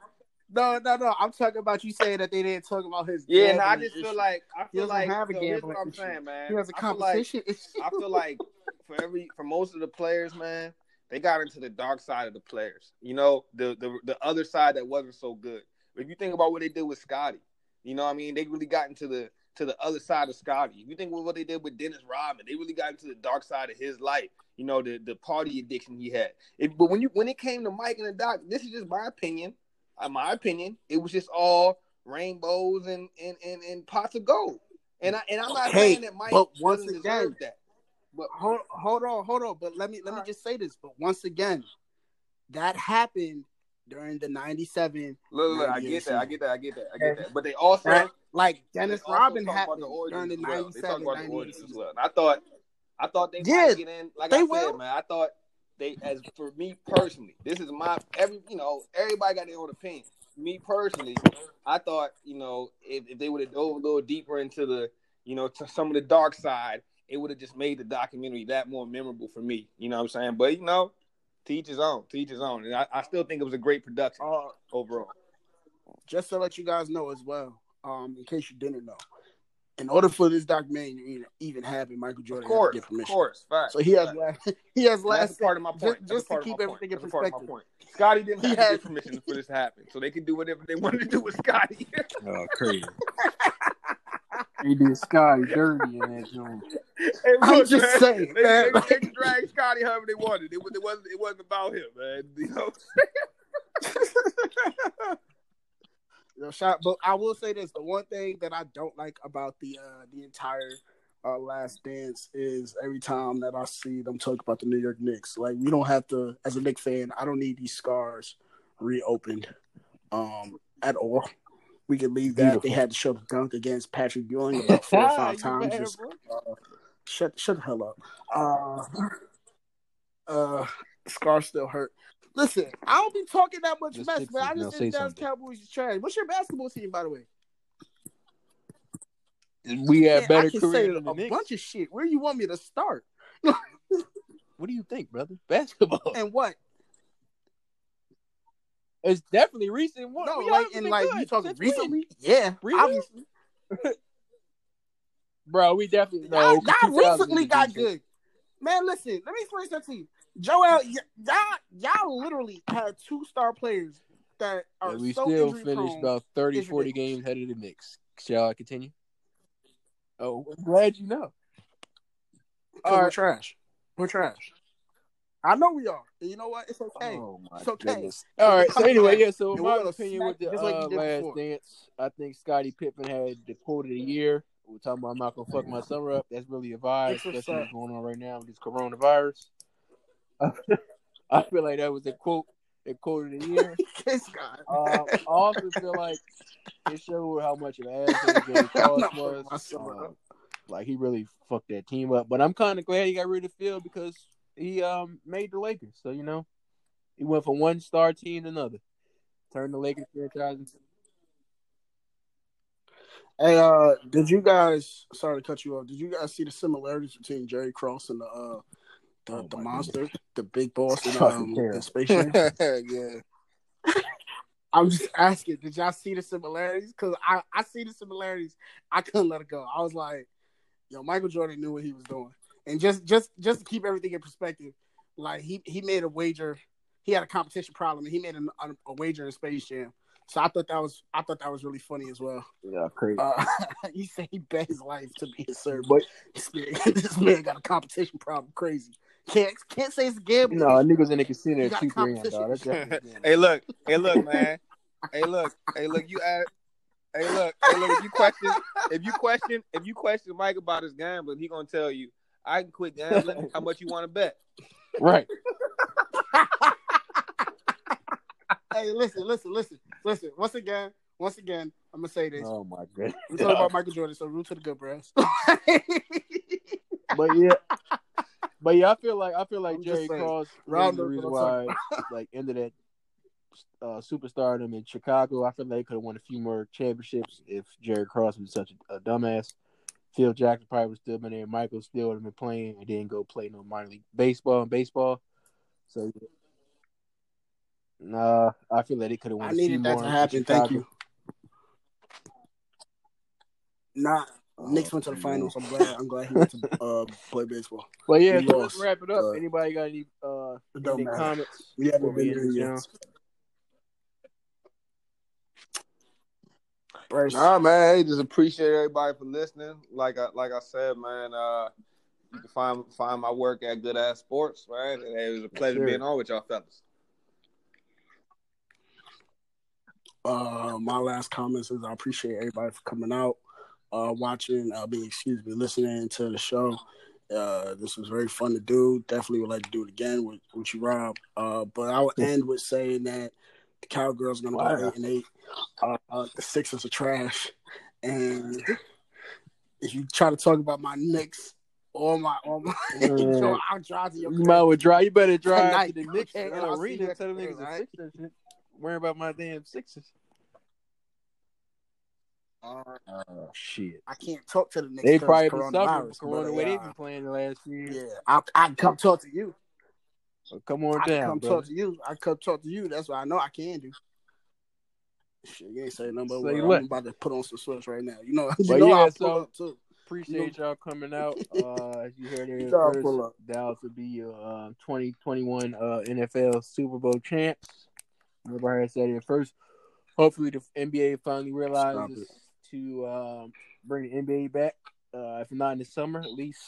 No, no, no. I'm talking about you saying that they didn't talk about his. Yeah, no, I just feel like, I feel like, have a so here's what I'm issue. saying, man. he has a I feel like, competition. I feel like for every, for most of the players, man, they got into the dark side of the players. You know, the the the other side that wasn't so good. If you think about what they did with Scottie, you know, what I mean, they really got into the to the other side of Scottie. If you think of what they did with Dennis Rodman, they really got into the dark side of his life. You know, the the party addiction he had. It, but when you when it came to Mike and the Doc, this is just my opinion. Uh, my opinion, it was just all rainbows and and and, and pots of gold. And I and I'm not Okay, saying that Mike but once doesn't again- deserve that. But hold, hold on, hold on. But let me let me just say this. But once again, that happened during the '97. Look, look, I 98 get that, I get that, I get that, I get that. But they also Right? Like Dennis also Rodman happened the during the as well. They talk 97, about the origins as well. And I thought, I thought they Yeah, might get in. Like they I will. said, man, I thought they, as for me personally, this is my every, you know, everybody got their own opinion. Me personally, I thought, you know, if, if they would have dove a little deeper into the, you know, to some of the dark side, it would have just made the documentary that more memorable for me. You know what I'm saying? But you know, to each his own, to each his own. And I, I still think it was a great production Uh, overall. just to let you guys know as well, um, in case you didn't know, in order for this documentary to even- even happen, Michael Of Jordan course, had to get permission. of course, facts. So he has facts. last, he has last that's part of my say- point. Just, just to keep everything point. in That's a part of my perspective. point. Scottie didn't He have had- to get permission for this to happen, so they could do whatever they wanted to do with Scottie. Oh, crazy. he did Sky dirty in that joint. Hey, I'm just man, saying, they, man. they, they could drag Scottie however they wanted. It, was- it wasn't. It wasn't about him, man. You know. You know, shout, but I will say this: the one thing that I don't like about the uh, the entire uh, Last Dance is every time that I see them talk about the New York Knicks, like we don't have to. As a Knicks fan, I don't need these scars reopened um, at all. We could leave that. They had to show the dunk against Patrick Ewing about four or five times. mad, Just, uh, shut shut the hell up. Uh, uh, scars still hurt. Listen, I don't be talking that much Just mess, man. I just think Dallas. Cowboys is trash. What's your basketball team, by the way? We Man, better I can say career than the a Knicks. bunch of shit. Where you want me to start? What do you think, brother? Basketball. And what? It's definitely recent. One. No, we like and like good you talking since when? recently? Yeah, Really? obviously. bro. We definitely no. y'all 2000 recently got good. Man, listen, let me explain something to you. Joel, y- y'all, y'all literally had two star players that are And we so still finished about 30, 40 games ahead of the Knicks. Shall I continue? Oh, I'm glad you know. All we're trash. We're trash. I know we are. And you know what? It's okay. Oh my It's okay. goodness. All right. So anyway, yeah. So in my opinion, with the uh, last before. dance, I think Scottie Pippen had the quote of the year. We're talking about I'm not gonna fuck my summer up. That's really a vibe, That's what's what's going on right now with this coronavirus. I feel like that was the quote, the quote of the year. this guy. Um, I also feel like it showed how much of an asshole Jerry Krause was. Um, like he really fucked that team up. But I'm kind of glad he got rid of Phil because he um made the Lakers. So you know, he went from one star team to another. Turned the Lakers franchise into Hey, uh, did you guys? Sorry to cut you off. Did you guys see the similarities between Jerry Krause and the uh, the, Oh, the monster, the big boss in, um, terrible. in Space Jam? yeah. I'm just asking. Did y'all see the similarities? Because I I see the similarities. I couldn't let it go. I was like, yo, Michael Jordan knew what he was doing, and just just just to keep everything in perspective, like he he made a wager. He had a competition problem, and he made a, a, a wager in Space Jam. So I thought that was I thought that was really funny as well. yeah, crazy. Uh, he said he bet his life to be a servant. But This man, this man got a competition problem. Crazy. Can't can't say it's gambling. no, niggas in the casino You are got two grand, competition. dog. That's definitely hey, look, hey, look, man. hey, look, hey, look. You add, Hey, look, hey, look. If you question, if you question, if you question Mike about his gambling, he gonna tell you, "I can quit gambling. How much you want to bet?" Right. hey, listen, listen, listen, listen. Once again, once again, I'm gonna say this. Oh my goodness. We're talking about Michael Jordan, so root to the good brass. But yeah. But yeah, I feel like I feel like I'm Jerry. Krause was the reason why like ended that uh, superstardom in Chicago. I feel like they could have won a few more championships if Jerry Krause was such a, a dumbass. Phil Jackson probably would still been there. Michael still would have been playing and didn't go play no minor league baseball and baseball. So yeah. Nah, I feel like they could have won. I a few needed that more to happen. Thank you. Nah, Knicks went to the man. finals. I'm glad. I'm glad he went to uh, play baseball. But yeah, so let's wrap it up. uh, Anybody got any uh any comments? We haven't been end there yet. down? Bryce, Nah, man. Hey, just appreciate everybody for listening. Like I like I said, man. Uh, you can find find my work at Good Ass Sports, right? And it was a pleasure sir. being on with y'all fellas. uh, my last comments is I appreciate everybody for coming out, uh, watching, uh, being excuse me, listening to the show. Uh, this was very fun to do. Definitely would like to do it again with, with you, Rob. Uh, but I will end with saying that the Cowgirls are going to Wow. go eight and eight. Uh, uh, the Sixers are trash, and if you try to talk about my Knicks or my or my, Yeah. I'll drive to your You might well drive. You better drive Tonight, to the Knicks and I'll arena you and tell them there, niggas the? Sixers. shit. Worry about my damn Sixers. Uh, Oh shit! I can't talk to the Knicks. They 'cause probably been suffering coronavirus, from Corona but, the way uh, they've been playing the last few years. Yeah, I I come talk to you. So come on down. I down, come brother. talk to you. I come talk to you. That's what I know I can do. Shit, you ain't saying nothing Say what. what? I'm about to put on some sweats right now. You know, you But know yeah, I'll pull so- up too. Appreciate y'all coming out. Uh, as you heard it know I'll first, pull up. Dallas will be your uh, 2021 uh, NFL Super Bowl champs. Everybody said it first. Hopefully, the NBA finally Stop realizes to um, bring the NBA back. Uh, if not in the summer, at least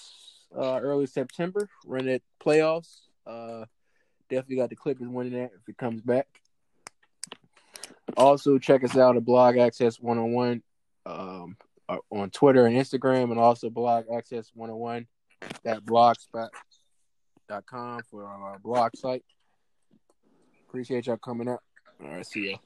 uh, early September. Run at playoffs. Uh, definitely got the Clippers winning that if it comes back. Also, check us out at Blog Access 1on1 um, uh, on Twitter and Instagram, and also Blog Access 1on1 at blogspot.com for our blog site. Appreciate y'all coming out. All right, see ya.